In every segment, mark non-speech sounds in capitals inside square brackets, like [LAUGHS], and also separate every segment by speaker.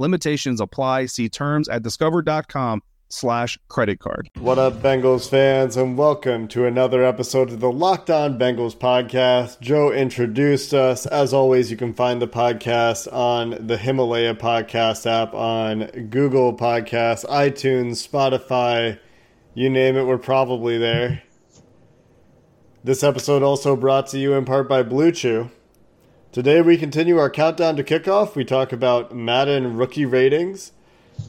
Speaker 1: Limitations apply. See terms at discover.com slash credit card.
Speaker 2: What up, Bengals fans, and welcome to another episode of the Locked On Bengals podcast. Joe introduced us. As always, you can find the podcast on the Himalaya podcast app, on Google Podcasts, iTunes, Spotify, you name it, we're probably there. This episode also brought to you in part by Blue Chew. Today we continue our countdown to kickoff. We talk about Madden rookie ratings.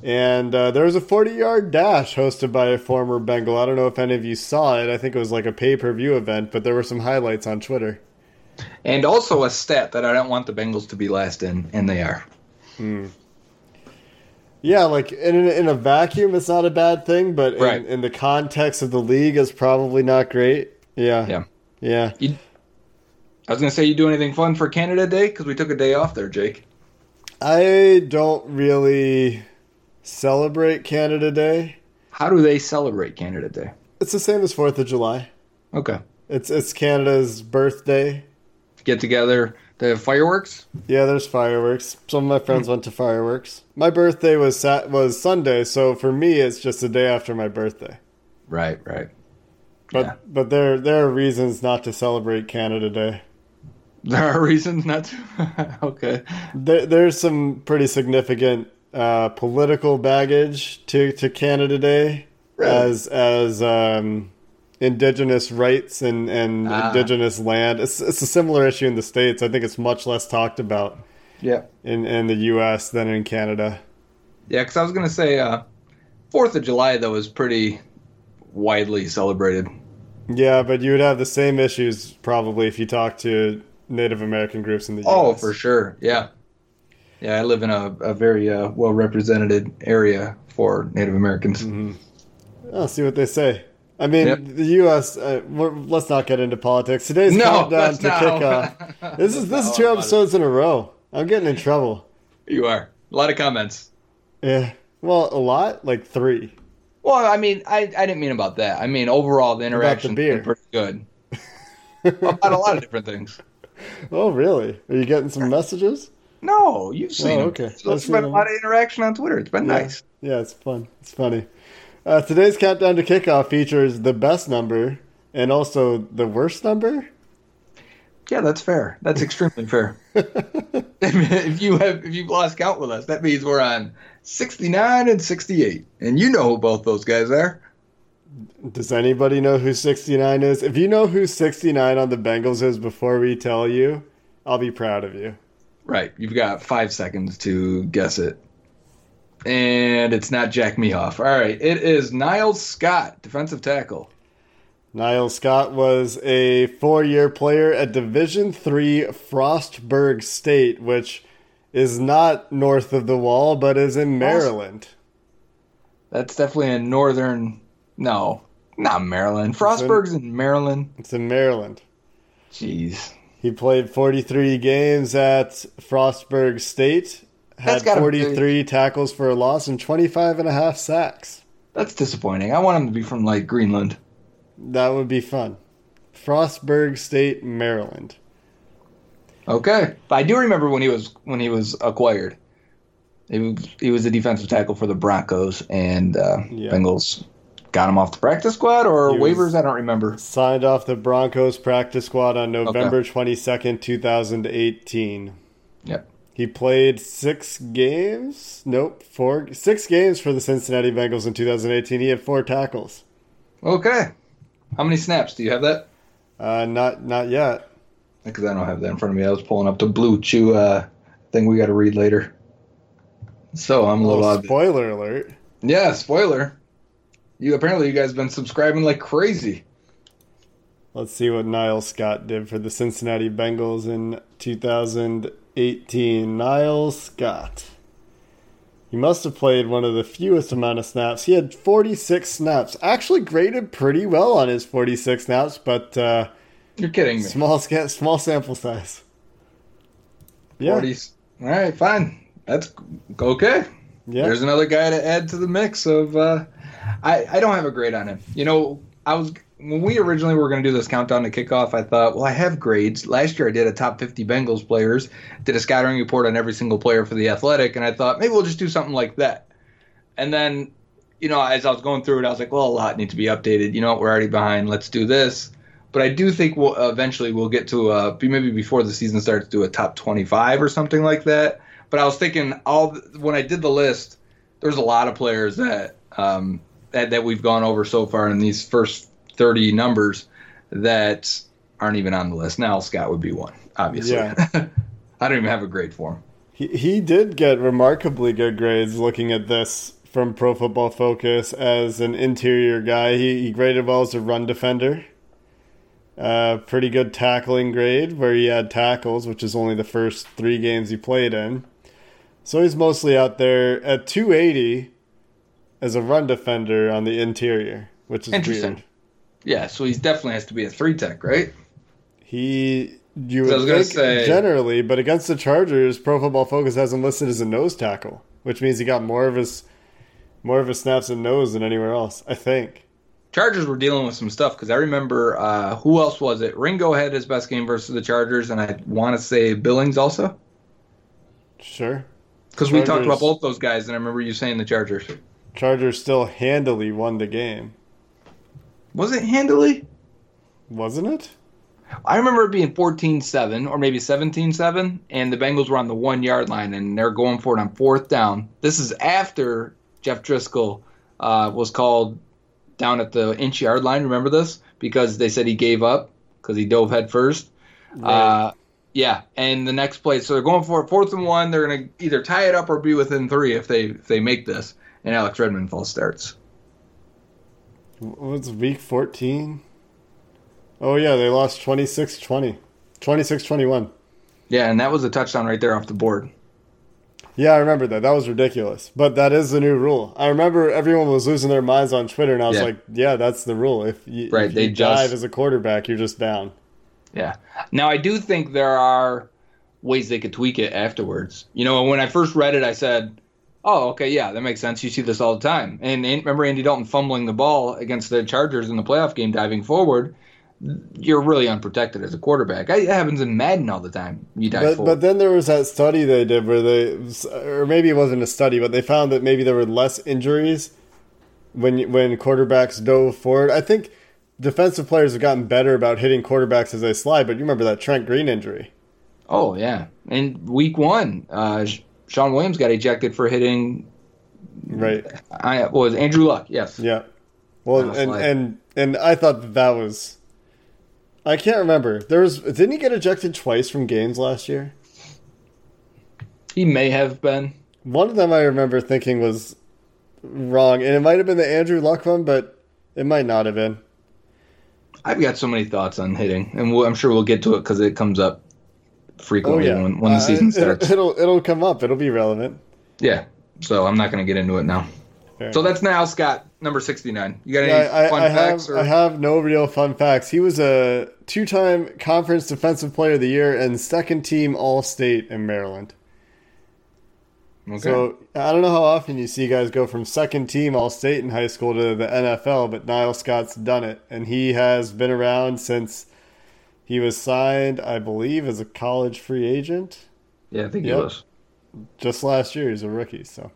Speaker 2: And uh, there was a 40 yard dash hosted by a former Bengal. I don't know if any of you saw it. I think it was like a pay per view event, but there were some highlights on Twitter.
Speaker 3: And also a stat that I don't want the Bengals to be last in, and they are. Hmm.
Speaker 2: Yeah, like in, in a vacuum, it's not a bad thing, but in,
Speaker 3: Right.
Speaker 2: in the context of the league, it's probably not great. Yeah.
Speaker 3: Yeah.
Speaker 2: Yeah.
Speaker 3: You, I was going to say, you do anything fun for Canada Day? Because we took a day off there, Jake.
Speaker 2: I don't really celebrate Canada Day.
Speaker 3: How do they celebrate Canada Day?
Speaker 2: It's the same as 4th of July.
Speaker 3: Okay.
Speaker 2: It's it's Canada's birthday.
Speaker 3: Get together. They have fireworks?
Speaker 2: Yeah, there's fireworks. Some of my friends went to fireworks. My birthday was sat- was Sunday, so for me it's just the day after my birthday.
Speaker 3: Right, right.
Speaker 2: But
Speaker 3: Yeah.
Speaker 2: but there there are reasons not to celebrate Canada Day. [LAUGHS]
Speaker 3: There are reasons not to. [LAUGHS] okay.
Speaker 2: There, there's some pretty significant uh, political baggage to, to Canada Day as as um, indigenous rights and, and
Speaker 3: Ah.
Speaker 2: indigenous land. It's it's a similar issue in the states. I think it's much less talked about
Speaker 3: Yeah.
Speaker 2: in, in the U.S. than in Canada.
Speaker 3: Yeah, because I was going to say, uh, 4th of July, though, is pretty widely celebrated.
Speaker 2: Yeah, but you would have the same issues probably if you talk to Native American groups in the U.S.
Speaker 3: Oh, for sure. Yeah. Yeah, I live in a, a very uh, well represented area for Native Americans.
Speaker 2: I'll see what they say. I mean,
Speaker 3: Yep.
Speaker 2: the U.S. Uh, we're, let's not get into politics. Today's
Speaker 3: No,
Speaker 2: countdown to
Speaker 3: not.
Speaker 2: kickoff. [LAUGHS] This is this is two episodes in a row. I'm getting in trouble.
Speaker 3: You are. A lot of comments.
Speaker 2: Yeah. Well, a lot, like three.
Speaker 3: Well, I mean, I, I didn't mean about that. I mean, overall, the interaction's
Speaker 2: beer.
Speaker 3: been pretty good. [LAUGHS] about a lot of different things.
Speaker 2: Oh, really? Are you getting some messages?
Speaker 3: No, you've seen
Speaker 2: Oh, okay.
Speaker 3: So it's been a lot of interaction on Twitter. It's been nice.
Speaker 2: Yeah, it's fun. It's funny. Uh, today's countdown to kickoff features the best number and also the worst number.
Speaker 3: Yeah, that's fair. That's extremely fair. [LAUGHS] if you have if you've lost count with us, that means we're on sixty nine and sixty eight, and you know who both those guys are.
Speaker 2: Does anybody know who 69 is? If you know who 69 on the Bengals is before we tell you, I'll be proud of you.
Speaker 3: Right, you've got five seconds to guess it, and it's not Jack Mehoff. All right, it is Niles Scott, defensive tackle.
Speaker 2: Niles Scott was a four-year player at Division Three Frostburg State, which is not north of the wall, but is in Maryland.
Speaker 3: That's definitely a northern. No, Not Maryland. Frostburg's in Maryland.
Speaker 2: It's in Maryland.
Speaker 3: Jeez.
Speaker 2: He played 43 games at Frostburg State, had
Speaker 3: gotta be-
Speaker 2: 43 tackles for a loss and 25 and a half sacks.
Speaker 3: That's disappointing. I want him to be from like Greenland.
Speaker 2: That would be fun. Frostburg State, Maryland.
Speaker 3: Okay, but I do remember when he was when he was acquired. He was, he was a defensive tackle for the Broncos, and uh,
Speaker 2: Yeah.
Speaker 3: Bengals got him off the practice squad or waivers. I don't remember.
Speaker 2: Signed off the Broncos practice squad on November 22nd, 2018.
Speaker 3: Yep.
Speaker 2: He played six games. Nope, four, six games for the Cincinnati Bengals in 2018. He had four tackles.
Speaker 3: Okay. How many snaps do you have that?
Speaker 2: Uh, not, not yet.
Speaker 3: Because I don't have that in front of me. I was pulling up the Blue Chew uh, thing we got to read later. So I'm a little
Speaker 2: Oh, spoiler alert.
Speaker 3: Yeah, spoiler. You apparently you guys been subscribing like crazy.
Speaker 2: Let's see what Niles Scott did for the Cincinnati Bengals in 2018. Niles Scott. He must have played one of the fewest amount of snaps. He had 46 snaps. Actually graded pretty well on his 46 snaps, but uh,
Speaker 3: You're kidding me.
Speaker 2: small sca- small sample size. Yeah,
Speaker 3: 40s. All right, fine. That's okay.
Speaker 2: yeah.
Speaker 3: There's another guy to add to the mix of. Uh, I I don't have a grade on him. You know, I was when we originally were going to do this countdown to kickoff. I thought, well, I have grades. Last year, I did a top 50 Bengals players, did a scattering report on every single player for the Athletic, and I thought maybe we'll just do something like that. And then, you know, as I was going through it, I was like, well, a lot needs to be updated. You know, we're already behind. Let's do this. But I do think we'll eventually we'll get to uh, be maybe before the season starts, do a top 25 or something like that. But I was thinking all when I did the list, there's a lot of players that um, that, that we've gone over so far in these first 30 numbers that aren't even on the list. Now Scott would be one, obviously.
Speaker 2: Yeah. [LAUGHS]
Speaker 3: I don't even have a grade for him.
Speaker 2: He, he did get remarkably good grades looking at this from Pro Football Focus as an interior guy. He, he graded well as a run defender. Uh, pretty good tackling grade where he had tackles, which is only the first three games he played in. So he's mostly out there at 280 as a run defender on the interior, which is
Speaker 3: Interesting.
Speaker 2: weird.
Speaker 3: Yeah, so he definitely has to be a three tech, right?
Speaker 2: He you
Speaker 3: I was gonna say-
Speaker 2: generally, but against the Chargers, Pro Football Focus has him listed as a nose tackle, which means he got more of his more of his snaps in nose than anywhere else. I think.
Speaker 3: Chargers were dealing with some stuff because I remember uh, who else was it? Ringo had his best game versus the Chargers, and I want to say Billings also
Speaker 2: Sure,
Speaker 3: because we talked about both those guys, and I remember you saying the Chargers.
Speaker 2: Chargers still handily won the game,
Speaker 3: Was it handily?
Speaker 2: wasn't it?
Speaker 3: I remember it being 14-7 or maybe 17-7, and the Bengals were on the one yard line, and they're going for it on fourth down. This is after Jeff Driskel uh, was called down at the inch yard line. Remember this? Because they said he gave up because he dove head first. Uh, yeah, and the next play, so they're going for it, fourth and one. They're going to either tie it up or be within three if they if they make this. And Alex Redmond false starts.
Speaker 2: Was week fourteen? Oh yeah, they lost 26-20. 26-21.
Speaker 3: Yeah, and that was a touchdown right there off the board.
Speaker 2: Yeah, I remember that. That was ridiculous. But that is the new rule. I remember everyone was losing their minds on Twitter, and I was
Speaker 3: Yeah.
Speaker 2: like, "Yeah, that's the rule. If you,
Speaker 3: Right,
Speaker 2: if
Speaker 3: they
Speaker 2: you
Speaker 3: just-
Speaker 2: dive as a quarterback, you're just down."
Speaker 3: Yeah. Now I do think there are ways they could tweak it afterwards. You know, when I first read it, I said, "Oh, okay, yeah, that makes sense. You see this all the time." And, and remember Andy Dalton fumbling the ball against the Chargers in the playoff game, diving forward. You're really unprotected as a quarterback. It happens in Madden all the time. You dive
Speaker 2: But
Speaker 3: forward.
Speaker 2: but then there was that study they did where they, or maybe it wasn't a study, but they found that maybe there were less injuries when when quarterbacks dove forward. I think defensive players have gotten better about hitting quarterbacks as they slide. But you remember that Trent Green injury?
Speaker 3: oh yeah. In week one, uh, Shawn Williams got ejected for hitting.
Speaker 2: Right.
Speaker 3: I was Andrew Luck? Yes.
Speaker 2: Yeah. Well, and
Speaker 3: slide.
Speaker 2: and and I thought that that was. I can't remember. There was didn't he get ejected twice from games last year?
Speaker 3: He may have been.
Speaker 2: One of them I remember thinking was wrong, and it might have been the Andrew Luck one, but it might not have been.
Speaker 3: I've got so many thoughts on hitting, and we'll, I'm sure we'll get to it because it comes up
Speaker 2: Oh
Speaker 3: frequently
Speaker 2: yeah,
Speaker 3: when, when the
Speaker 2: Uh,
Speaker 3: season
Speaker 2: it-
Speaker 3: starts.
Speaker 2: It'll it'll come up. It'll be relevant.
Speaker 3: yeah, so I'm not going to get into it now.
Speaker 2: Fair
Speaker 3: So
Speaker 2: enough.
Speaker 3: that's Niles Scott, number 69. You got any
Speaker 2: I,
Speaker 3: fun
Speaker 2: I have
Speaker 3: facts? Or?
Speaker 2: I have no real fun facts. He was a two-time conference defensive player of the year and second team All State in Maryland.
Speaker 3: Okay.
Speaker 2: So I don't know how often you see guys go from second team All State in high school to the NFL, but Niles Scott's done it, and he has been around since he was signed, I believe, as a college free agent
Speaker 3: yeah, I think
Speaker 2: Yep.
Speaker 3: he was.
Speaker 2: just last year. He's a rookie, so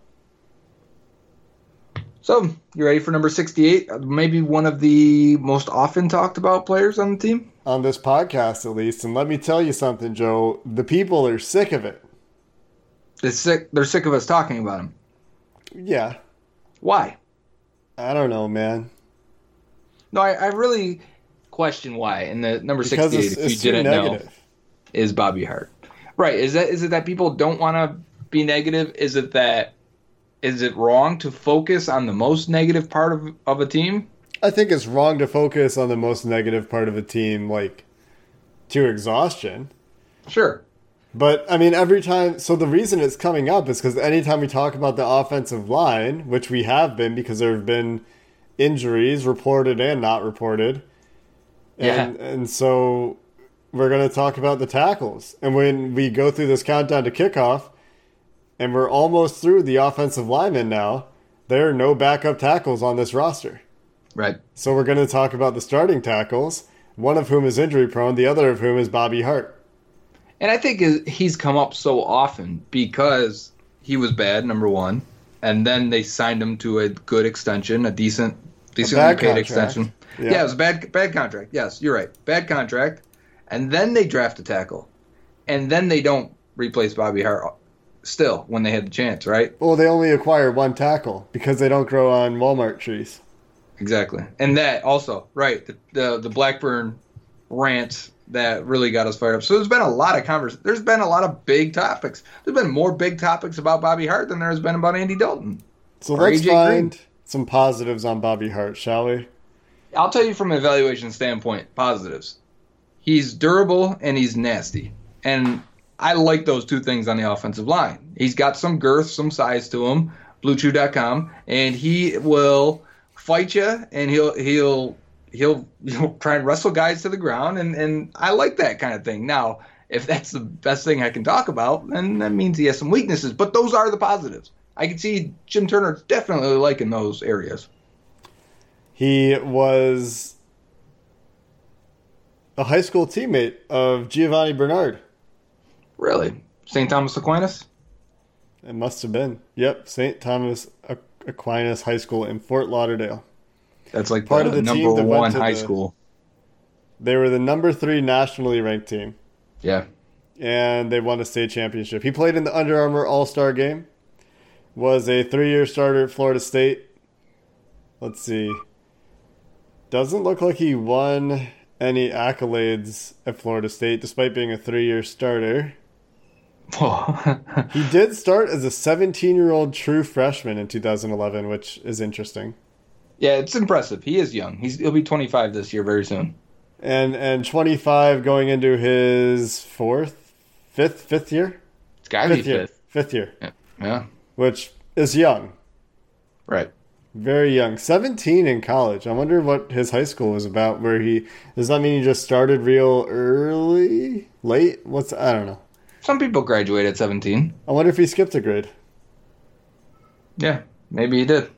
Speaker 3: So, you ready for number 68? Uh, Maybe one of the most often talked about players on the team?
Speaker 2: on this podcast at least. And let me tell you something, Joe. The people are sick of it.
Speaker 3: They're sick, they're sick of us talking about him.
Speaker 2: Yeah,
Speaker 3: Why?
Speaker 2: I don't know, man.
Speaker 3: No, I, I really question why. And the number
Speaker 2: Because
Speaker 3: 68,
Speaker 2: it's,
Speaker 3: if you didn't know, is Bobby Hart. Right. Is that is it that people don't want to be negative? Is it that is it wrong to focus on the most negative part of, of a team?
Speaker 2: I think it's wrong to focus on the most negative part of a team, like to exhaustion.
Speaker 3: Sure.
Speaker 2: But I mean, every time. So the reason it's coming up is because anytime we talk about the offensive line, which we have been, because there have been injuries reported and not reported, and and so we're going to talk about the tackles. And when we go through this countdown to kickoff, and we're almost through the offensive linemen now, there are no backup tackles on this roster.
Speaker 3: Right.
Speaker 2: So we're going to talk about the starting tackles, one of whom is injury prone, the other of whom is Bobby Hart.
Speaker 3: And I think he's come up so often because he was bad, number one, and then they signed him to a good extension, a decent, decently paid
Speaker 2: contract.
Speaker 3: extension.
Speaker 2: Yeah.
Speaker 3: Yeah. it was a bad, bad contract. Yes, you're right, bad contract. And then they draft a tackle, and then they don't replace Bobby Hart. Still, when they had the chance, right?
Speaker 2: Well, they only acquire one tackle because they don't grow on Walmart trees.
Speaker 3: Exactly, and that also, right? The the, the Blackburn rant that really got us fired up. So there's been a lot of convers. There's been a lot of big topics. There's been more big topics about Bobby Hart than there has been about Andy Dalton.
Speaker 2: So let's
Speaker 3: AJ
Speaker 2: find
Speaker 3: Green.
Speaker 2: some positives on Bobby Hart, shall we?
Speaker 3: I'll tell you from an evaluation standpoint, positives. He's durable and he's nasty, and I like those two things on the offensive line. He's got some girth, some size to him. BlueChew.com, and he will fight you, and he'll he'll he'll he'll try and wrestle guys to the ground, and and I like that kind of thing. Now, if that's the best thing I can talk about, then that means he has some weaknesses, but those are the positives. I can see Jim Turner definitely liking those areas.
Speaker 2: He was a high school teammate of Giovani Bernard.
Speaker 3: Really, St. Thomas Aquinas.
Speaker 2: It must have been. Yep, St. Thomas Aquinas High School in Fort Lauderdale.
Speaker 3: That's like
Speaker 2: Part
Speaker 3: the,
Speaker 2: of the team
Speaker 3: number one
Speaker 2: to
Speaker 3: high
Speaker 2: the-
Speaker 3: school.
Speaker 2: They were the number three nationally ranked team,
Speaker 3: Yeah.
Speaker 2: and they won a state championship. He played in the Under Armour All Star game, was a three year starter at Florida State. Let's see. Doesn't look like he won any accolades at Florida State, despite being a three year starter. He did start as a 17 year old true freshman in 2011, which is interesting.
Speaker 3: yeah, it's impressive. He is young. He's he'll be 25 this year very soon.
Speaker 2: And and 25 going into his fourth, fifth, fifth year,
Speaker 3: It's got to be
Speaker 2: fifth year,
Speaker 3: fifth.
Speaker 2: year,
Speaker 3: Yeah. yeah.
Speaker 2: which is young,
Speaker 3: Right.
Speaker 2: Very young. 17 in college. I wonder what his high school was about. Where he does that mean he just started real early, late? What's I don't know.
Speaker 3: Some people graduate at 17.
Speaker 2: I wonder if he skipped a grade.
Speaker 3: Yeah, maybe he did.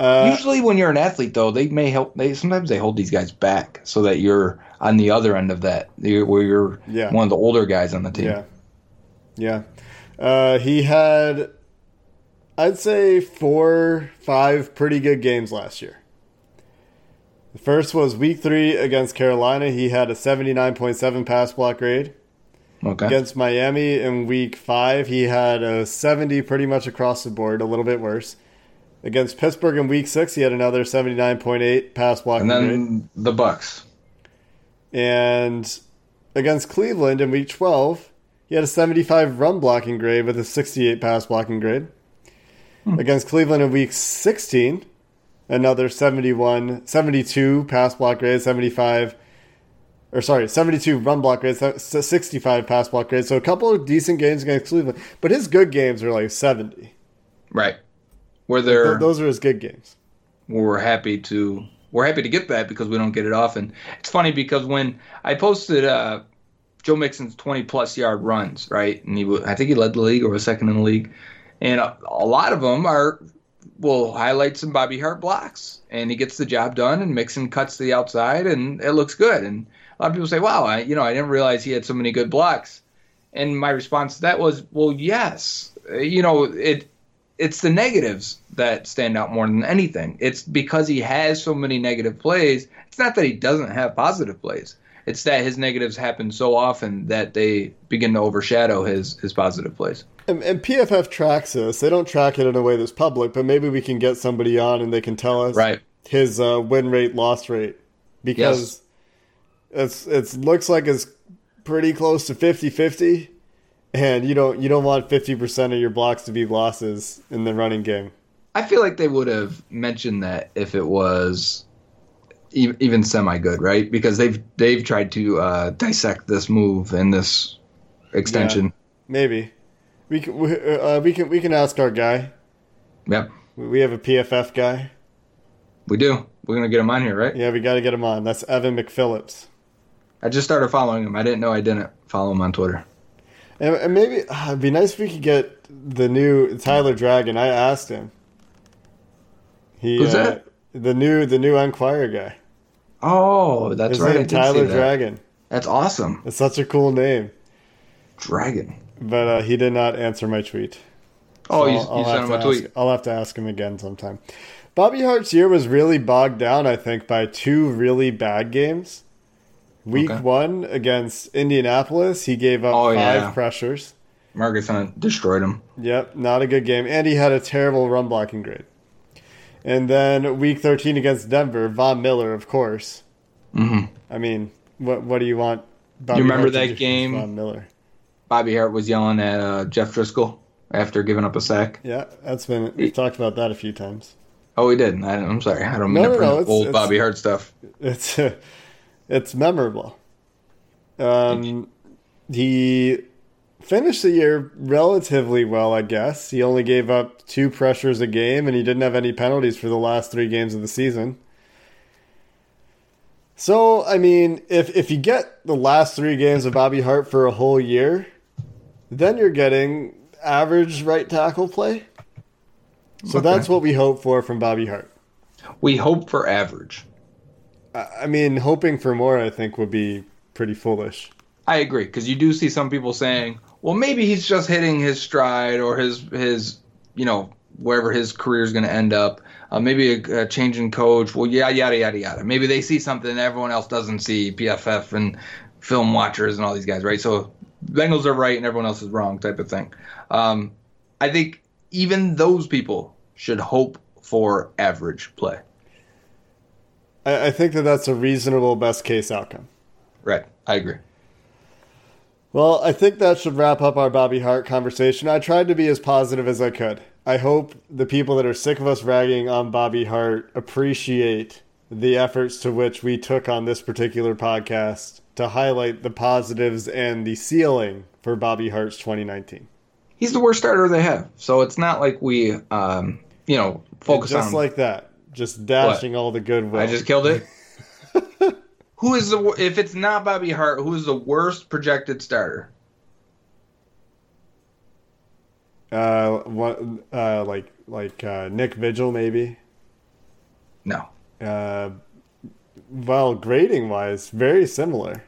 Speaker 2: Uh,
Speaker 3: Usually, when you're an athlete, though, they may help. They sometimes they hold these guys back so that you're on the other end of that, you're, where you're
Speaker 2: Yeah.
Speaker 3: one of the older guys on the team.
Speaker 2: Yeah. Yeah. Uh, he had, I'd say, four, five pretty good games last year. The first was week three against Carolina. He had a 79.7 pass block grade.
Speaker 3: Okay.
Speaker 2: Against Miami in week five, he had a 70 pretty much across the board, a little bit worse. Against Pittsburgh in week six, he had another 79.8 pass block
Speaker 3: and
Speaker 2: grade.
Speaker 3: then the Bucks.
Speaker 2: And against Cleveland in week 12, he had a 75 run blocking grade with a 68 pass blocking grade. Against Cleveland in week 16, another 71, 72 pass block grade, 75, or sorry, 72 run block grade, 65 pass block grade. So a couple of decent games against Cleveland, but his good games are like 70.
Speaker 3: Right. where they're
Speaker 2: those are his good games.
Speaker 3: we're happy to we're happy to get that because we don't get it often. It's funny because when I posted uh, Joe Mixon's 20 plus yard runs, right, and he I think he led the league or was second in the league, and a, a lot of them are will highlight some Bobby Hart blocks, and he gets the job done, and Mixon cuts to the outside, and it looks good. And a lot of people say, "Wow, I, you know, I didn't realize he had so many good blocks." And my response to that was, "Well, yes, Uh, you know, it it's the negatives that stand out more than anything. It's because he has so many negative plays. It's not that he doesn't have positive plays. It's that his negatives happen so often that they begin to overshadow his his positive plays.
Speaker 2: And, and PFF tracks this. They don't track it in a way that's public, but maybe we can get somebody on and they can tell us
Speaker 3: Right.
Speaker 2: his uh, win rate, loss rate, because it's it's looks like it's pretty close to 50-50, and you don't you don't want fifty percent of your blocks to be losses in the running game.
Speaker 3: I feel like they would have mentioned that if it was even semi good, right? Because they've they've tried to uh, dissect this move and this extension.
Speaker 2: Maybe we can we, uh, we can we can ask our guy.
Speaker 3: Yep,
Speaker 2: We have a PFF guy.
Speaker 3: we do. We're gonna get him on here, right?
Speaker 2: Yeah, we got to get him on. That's Evan McPhillips.
Speaker 3: I just started following him. I didn't know I didn't follow him on Twitter.
Speaker 2: And, and maybe ah, it'd be nice if we could get the new Tyler Dragon. I asked him. He,
Speaker 3: Who's
Speaker 2: uh,
Speaker 3: that?
Speaker 2: The new the new Enquirer guy.
Speaker 3: Oh, that's
Speaker 2: His
Speaker 3: right.
Speaker 2: Name Tyler
Speaker 3: that.
Speaker 2: Dragon.
Speaker 3: That's awesome.
Speaker 2: It's such a cool name.
Speaker 3: Dragon.
Speaker 2: But uh, he did not answer my tweet.
Speaker 3: Oh,
Speaker 2: So
Speaker 3: you,
Speaker 2: I'll-
Speaker 3: you
Speaker 2: I'll
Speaker 3: sent him a
Speaker 2: to
Speaker 3: tweet.
Speaker 2: ask- I'll have to ask him again sometime. Bobby Hart's year was really bogged down, I think, by two really bad games. Week
Speaker 3: Okay.
Speaker 2: one against Indianapolis, he gave up
Speaker 3: Oh,
Speaker 2: five
Speaker 3: yeah.
Speaker 2: pressures.
Speaker 3: Margus Hunt destroyed him.
Speaker 2: Yep, not a good game. And he had a terrible run blocking grade. And then week 13 against Denver, Von Miller, of course.
Speaker 3: hmm
Speaker 2: I mean, what what do you want? Bobby
Speaker 3: You remember
Speaker 2: Hart
Speaker 3: that game?
Speaker 2: Von Miller.
Speaker 3: Bobby Hart was yelling at uh, Jeff Driskel after giving up a sack.
Speaker 2: Yeah, that's been we've talked about that a few times.
Speaker 3: Oh, we did. I, I'm sorry. I don't mean
Speaker 2: No,
Speaker 3: to
Speaker 2: no, no,
Speaker 3: old
Speaker 2: it's-
Speaker 3: Bobby Hart stuff.
Speaker 2: It's [LAUGHS] it's memorable. Um, he finished the year relatively well, I guess. He only gave up two pressures a game, and he didn't have any penalties for the last three games of the season. So, I mean, if if you get the last three games of Bobby Hart for a whole year, then you're getting average right tackle play. So
Speaker 3: Okay.
Speaker 2: that's what we hope for from Bobby Hart.
Speaker 3: We hope for average.
Speaker 2: I I mean, hoping for more, I think, would be pretty foolish.
Speaker 3: I agree because you do see some people saying, "Well, maybe he's just hitting his stride or his his you know wherever his career is going to end up. Uh, maybe a, a change in coach. Well, yeah, yada yada yada. Maybe they see something everyone else doesn't see. PFF and film watchers and all these guys, right? So Bengals are right and everyone else is wrong, type of thing. Um, I think even those people should hope for average play.
Speaker 2: I, I think that that's a reasonable best case outcome.
Speaker 3: Right. I agree.
Speaker 2: Well, I think that should wrap up our Bobby Hart conversation. I tried to be as positive as I could. I hope the people that are sick of us ragging on Bobby Hart appreciate the efforts to which we took on this particular podcast to highlight the positives and the ceiling for Bobby Hart's 2019.
Speaker 3: He's the worst starter they have, so it's not like we, um, you know, focus
Speaker 2: just
Speaker 3: on.
Speaker 2: like that, just dashing all the goodwill.
Speaker 3: I just killed it. [LAUGHS] who is the if it's not Bobby Hart? Who is the worst projected starter?
Speaker 2: uh, one, uh, like like uh, Nick Vigil maybe.
Speaker 3: No,
Speaker 2: Uh, well, grading wise, very similar.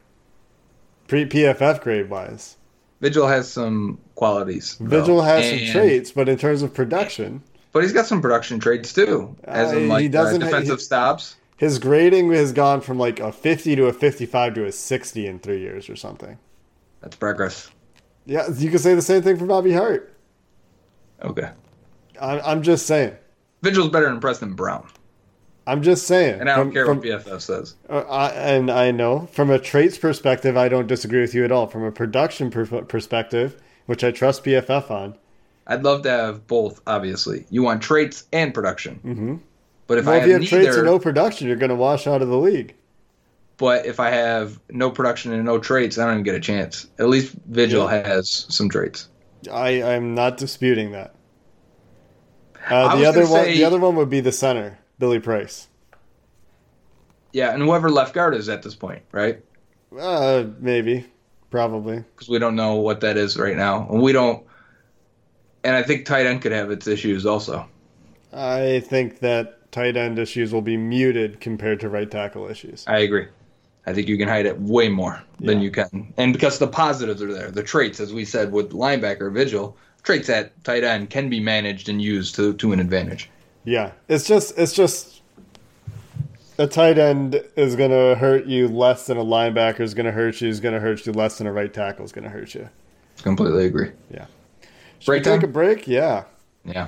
Speaker 2: Pre PFF grade wise,
Speaker 3: Vigil has some qualities. though.
Speaker 2: Vigil has
Speaker 3: And-
Speaker 2: some traits, but in terms of production,
Speaker 3: but he's got some production traits too, as
Speaker 2: Uh,
Speaker 3: in
Speaker 2: he
Speaker 3: like
Speaker 2: doesn't
Speaker 3: uh, defensive
Speaker 2: he-
Speaker 3: stops.
Speaker 2: His grading has gone from like a 50 to a 55 to a 60 in three years or something.
Speaker 3: That's progress.
Speaker 2: Yeah, you could say the same thing for Bobby Hart.
Speaker 3: Okay,
Speaker 2: I'm, I'm just saying.
Speaker 3: Vigil's better than Preston Brown,
Speaker 2: I'm just saying.
Speaker 3: and I don't
Speaker 2: From-
Speaker 3: care
Speaker 2: from-
Speaker 3: what PFF says.
Speaker 2: Uh, I, and I know from a traits perspective, I don't disagree with you at all. From a production per- perspective, which I trust PFF on,
Speaker 3: I'd love to have both. Obviously, you want traits and production. Mm-hmm. But if
Speaker 2: well,
Speaker 3: I
Speaker 2: if
Speaker 3: have
Speaker 2: you have
Speaker 3: neither,
Speaker 2: traits and no production, you're going to wash out of the league.
Speaker 3: But if I have no production and no traits, I don't even get a chance. At least Vigil
Speaker 2: Yeah.
Speaker 3: has some traits.
Speaker 2: I, I'm not disputing that. Uh, the other one,
Speaker 3: say-
Speaker 2: the other one would be the center, Billy Price.
Speaker 3: Yeah, and whoever left guard is at this point, right?
Speaker 2: Uh, maybe, probably.
Speaker 3: Because we don't know what that is right now, and we don't. And I think tight end could have its issues also.
Speaker 2: I think that tight end issues will be muted compared to right tackle issues.
Speaker 3: I agree. I think you can hide it way more than
Speaker 2: Yeah.
Speaker 3: you can, and because the positives are there, the traits, as we said with linebacker Vigil, traits at tight end can be managed and used to to an advantage.
Speaker 2: Yeah, it's just it's just a tight end is going to hurt you less than a linebacker is going to hurt you. Is going to hurt you less than a right tackle is going to hurt you.
Speaker 3: Completely agree.
Speaker 2: Yeah. Should
Speaker 3: Break
Speaker 2: we take
Speaker 3: time?
Speaker 2: a break? Yeah.
Speaker 3: Yeah.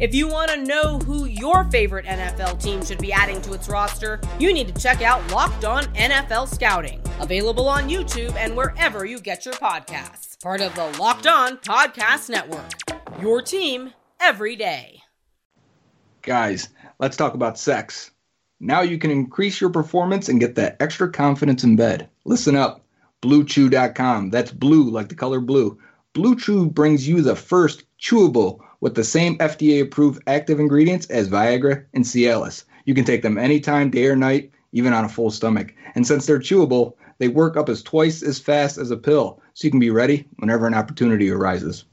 Speaker 4: If you want to know who your favorite NFL team should be adding to its roster, you need to check out Locked On NFL Scouting, available on YouTube and wherever you get your podcasts. Part of the Locked On Podcast Network. Your team every day.
Speaker 3: Guys, let's talk about sex. Now you can increase your performance and get that extra confidence in bed. Listen up. BlueChew.com. That's blue like the color blue. Blue Chew brings you the first chewable with the same FDA approved active ingredients as Viagra and Cialis. You can take them anytime, day or night, even on a full stomach. And since they're chewable, they work up as twice as fast as a pill, so you can be ready whenever an opportunity arises.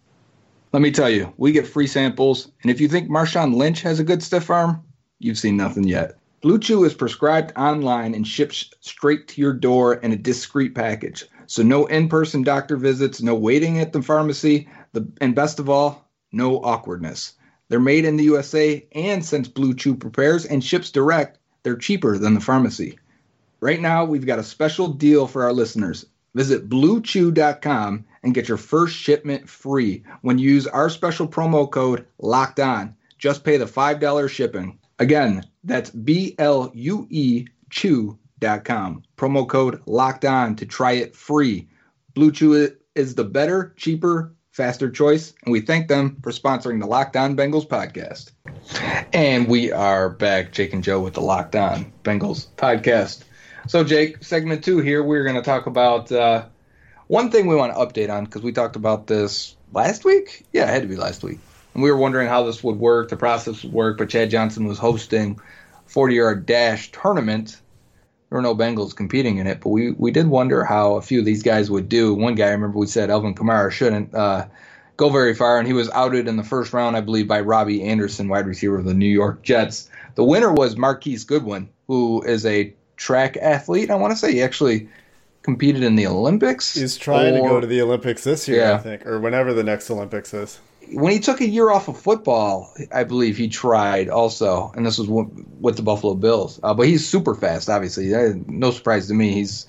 Speaker 3: Let me tell you, we get free samples, and if you think Marshawn Lynch has a good stiff arm, you've seen nothing yet. Blue Chew is prescribed online and ships straight to your door in a discreet package. So no in-person doctor visits, no waiting at the pharmacy, the, and best of all, no awkwardness. They're made in the USA, and since Blue Chew prepares and ships direct, they're cheaper than the pharmacy. Right now, we've got a special deal for our listeners. Visit bluechew.com and get your first shipment free when you use our special promo code locked on. Just pay the $5 shipping. Again, that's B L U E chew.com. Promo code locked on to try it free. Blue Chew is the better, cheaper, faster choice, and we thank them for sponsoring the Locked On Bengals podcast. And we are back, Jake and Joe, with the Locked On Bengals podcast. So, Jake, segment two here, we're going to talk about uh, one thing we want to update on because we talked about this last week. Yeah, it had to be last week. And we were wondering how this would work, the process would work, but Chad Johnson was hosting 40 yard dash tournament. There were no Bengals competing in it, but we, we did wonder how a few of these guys would do. One guy, I remember we said Alvin Kamara shouldn't uh, go very far, and he was outed in the first round, I believe, by Robbie Anderson, wide receiver of the New York Jets. The winner was Marquise Goodwin, who is a track athlete. I want to say he actually competed in the Olympics.
Speaker 2: He's trying to go to the Olympics this year,
Speaker 3: Yeah.
Speaker 2: I think, or whenever the next Olympics is.
Speaker 3: When he took a year off of football, I believe he tried also, and this was with the Buffalo Bills. Uh, but he's super fast, obviously. Uh, No surprise to me. He's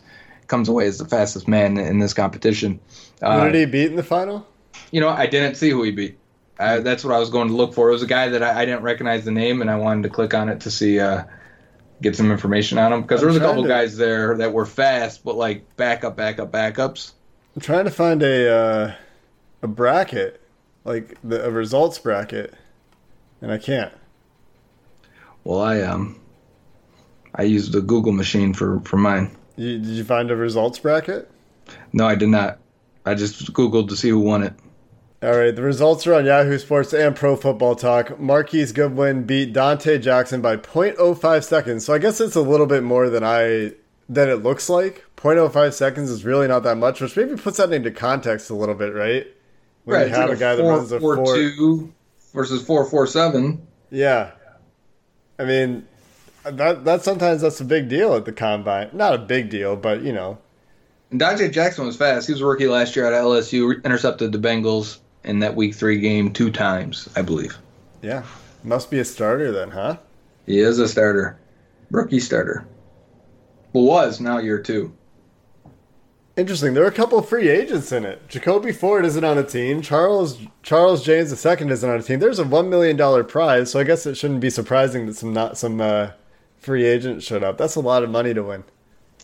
Speaker 3: comes away as the fastest man in this competition.
Speaker 2: Who
Speaker 3: Uh,
Speaker 2: did he beat in the final?
Speaker 3: you know, I didn't see who he beat. Uh, that's what I was going to look for. It was a guy that I, I didn't recognize the name, and I wanted to click on it to see, uh, get some information on him because there was a couple
Speaker 2: to-
Speaker 3: guys there that were fast, but like backup, backup, backups.
Speaker 2: I'm trying to find a uh, a bracket, like the a results bracket, and I can't.
Speaker 3: Well, I um, I used the Google machine for for mine.
Speaker 2: You, did you find a results bracket?
Speaker 3: No, I did not. I just Googled to see who won it.
Speaker 2: All right, the results are on Yahoo Sports and Pro Football Talk. Marquise Goodwin beat Donte Jackson by 0.05 seconds. So I guess it's a little bit more than I than it looks like. 0.05 seconds is really not that much, which maybe puts that into context a little bit, right? When you have
Speaker 3: like
Speaker 2: a guy that
Speaker 3: four,
Speaker 2: runs a
Speaker 3: four,
Speaker 2: four,
Speaker 3: two versus four four seven.
Speaker 2: yeah. I mean, that that sometimes that's a big deal at the combine. Not a big deal, but you know,
Speaker 3: And Donte Jackson was fast. He was a rookie last year at LSU. Intercepted the Bengals in that Week Three game two times, I believe.
Speaker 2: yeah, must be a starter then, huh?
Speaker 3: He is a starter, rookie starter. Well, was now year two.
Speaker 2: Interesting. There are a couple of free agents in it. Jacoby Ford isn't on a team. Charles Charles James II isn't on a team. There's a one million dollar prize, so I guess it shouldn't be surprising that some not some uh, free agents showed up. That's a lot of money to win.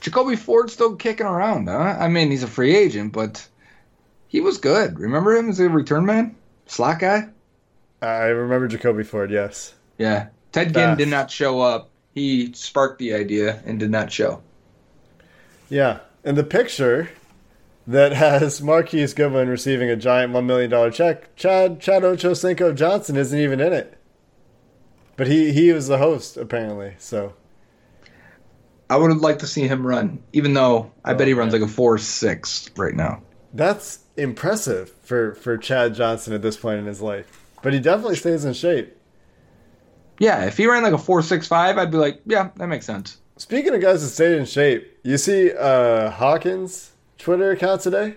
Speaker 3: Jacoby Ford's still kicking around, huh? I mean, he's a free agent, but he was good. Remember him as a return man? Slot guy?
Speaker 2: I remember Jacoby Ford. Yes.
Speaker 3: Yeah. Ted Ginn did not show up. He sparked the idea and did not show.
Speaker 2: Yeah, and the picture that has Marquise Goodwin receiving a giant one million dollar check, Chad Chad Ochocinco Johnson isn't even in it, but he he was the host apparently. So
Speaker 3: I would like to see him run, even though I bet he oh, runs
Speaker 2: man.
Speaker 3: like a four six right now.
Speaker 2: that's impressive for for Chad Johnson at this point in his life. But he definitely stays in shape.
Speaker 3: Yeah, if he ran like a four six five, I'd be like, yeah, that makes sense.
Speaker 2: Speaking of guys that stayed in shape, you see uh, Hawkins' Twitter account today,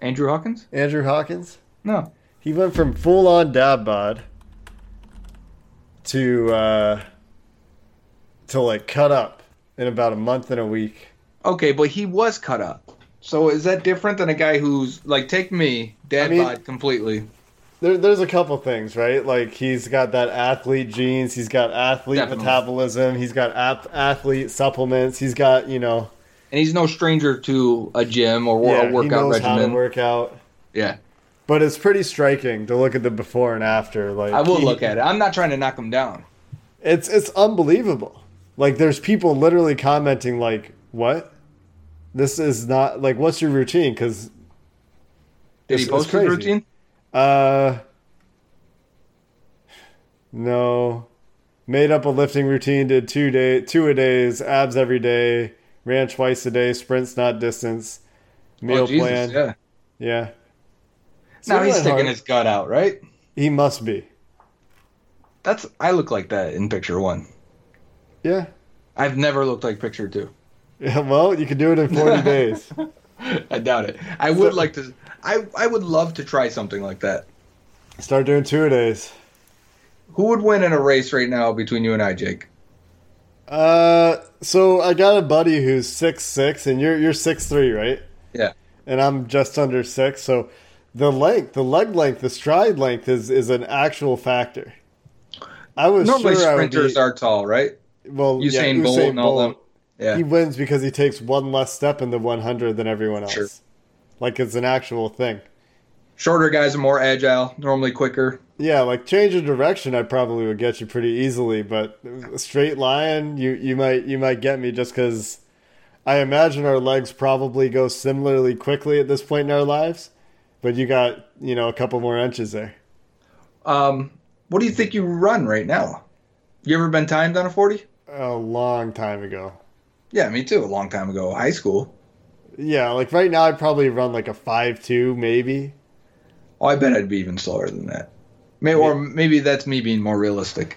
Speaker 3: Andrew Hawkins?
Speaker 2: Andrew Hawkins.
Speaker 3: No.
Speaker 2: He went from full on dad bod to uh, to like cut up in about a month and a week.
Speaker 3: Okay, but he was cut up. So is that different than a guy who's like take me, dad
Speaker 2: I mean-
Speaker 3: bod completely?
Speaker 2: There, there's a couple things, right? Like he's got that athlete genes, he's got athlete
Speaker 3: Definitely.
Speaker 2: metabolism, he's got ap- athlete supplements, he's got you know,
Speaker 3: And he's no stranger to a gym or
Speaker 2: yeah,
Speaker 3: a
Speaker 2: he
Speaker 3: workout
Speaker 2: knows how to
Speaker 3: regimen.
Speaker 2: work out.
Speaker 3: Yeah.
Speaker 2: But it's pretty striking to look at the before and after. Like
Speaker 3: I will
Speaker 2: he-
Speaker 3: look at it. I'm not trying to knock him down.
Speaker 2: It's it's unbelievable. Like there's people literally commenting like, "What? This is not like what's your routine?" Because
Speaker 3: Did he post his routine?
Speaker 2: Uh, no, made up a lifting routine. Did two day two a days, abs every day, ran twice a day, sprints not distance, meal
Speaker 3: oh, Jesus,
Speaker 2: plan.
Speaker 3: Yeah.
Speaker 2: Yeah,
Speaker 3: Now he's
Speaker 2: went
Speaker 3: sticking
Speaker 2: hard.
Speaker 3: his gut out, right?
Speaker 2: He must be.
Speaker 3: That's I look like that in picture one.
Speaker 2: Yeah.
Speaker 3: I've never looked like picture two.
Speaker 2: Yeah. [LAUGHS] Well, you can do it in forty [LAUGHS] days. [LAUGHS]
Speaker 3: I doubt it. I would like to. I I would love to try something like that.
Speaker 2: Start doing two days.
Speaker 3: Who would win in a race right now between you and I, Jake?
Speaker 2: Uh, so I got a buddy who's six six, and you're you're six three, right?
Speaker 3: Yeah.
Speaker 2: And I'm just under six. So the length, the leg length, the stride length is is an actual factor. I was
Speaker 3: Normally
Speaker 2: sure
Speaker 3: sprinters
Speaker 2: be,
Speaker 3: are tall, right?
Speaker 2: well, yeah,
Speaker 3: Usain Bolt and all them. Yeah.
Speaker 2: He wins because he takes one less step in the 100 than everyone else.
Speaker 3: Sure.
Speaker 2: Like it's an actual thing.
Speaker 3: Shorter guys are more agile, normally quicker.
Speaker 2: Yeah, like change of direction, I probably would get you pretty easily, but a straight line, you you might you might get me just because I imagine our legs probably go similarly quickly at this point in our lives, but you got you know a couple more inches there.
Speaker 3: Um, what do you think you run right now? You ever been timed on a forty?
Speaker 2: A long time ago.
Speaker 3: Yeah, me too. A long time ago, high school.
Speaker 2: Yeah, like right now, I'd probably run like a five two, maybe.
Speaker 3: Oh, I bet I'd be even slower than that. Maybe, or maybe that's me being more realistic.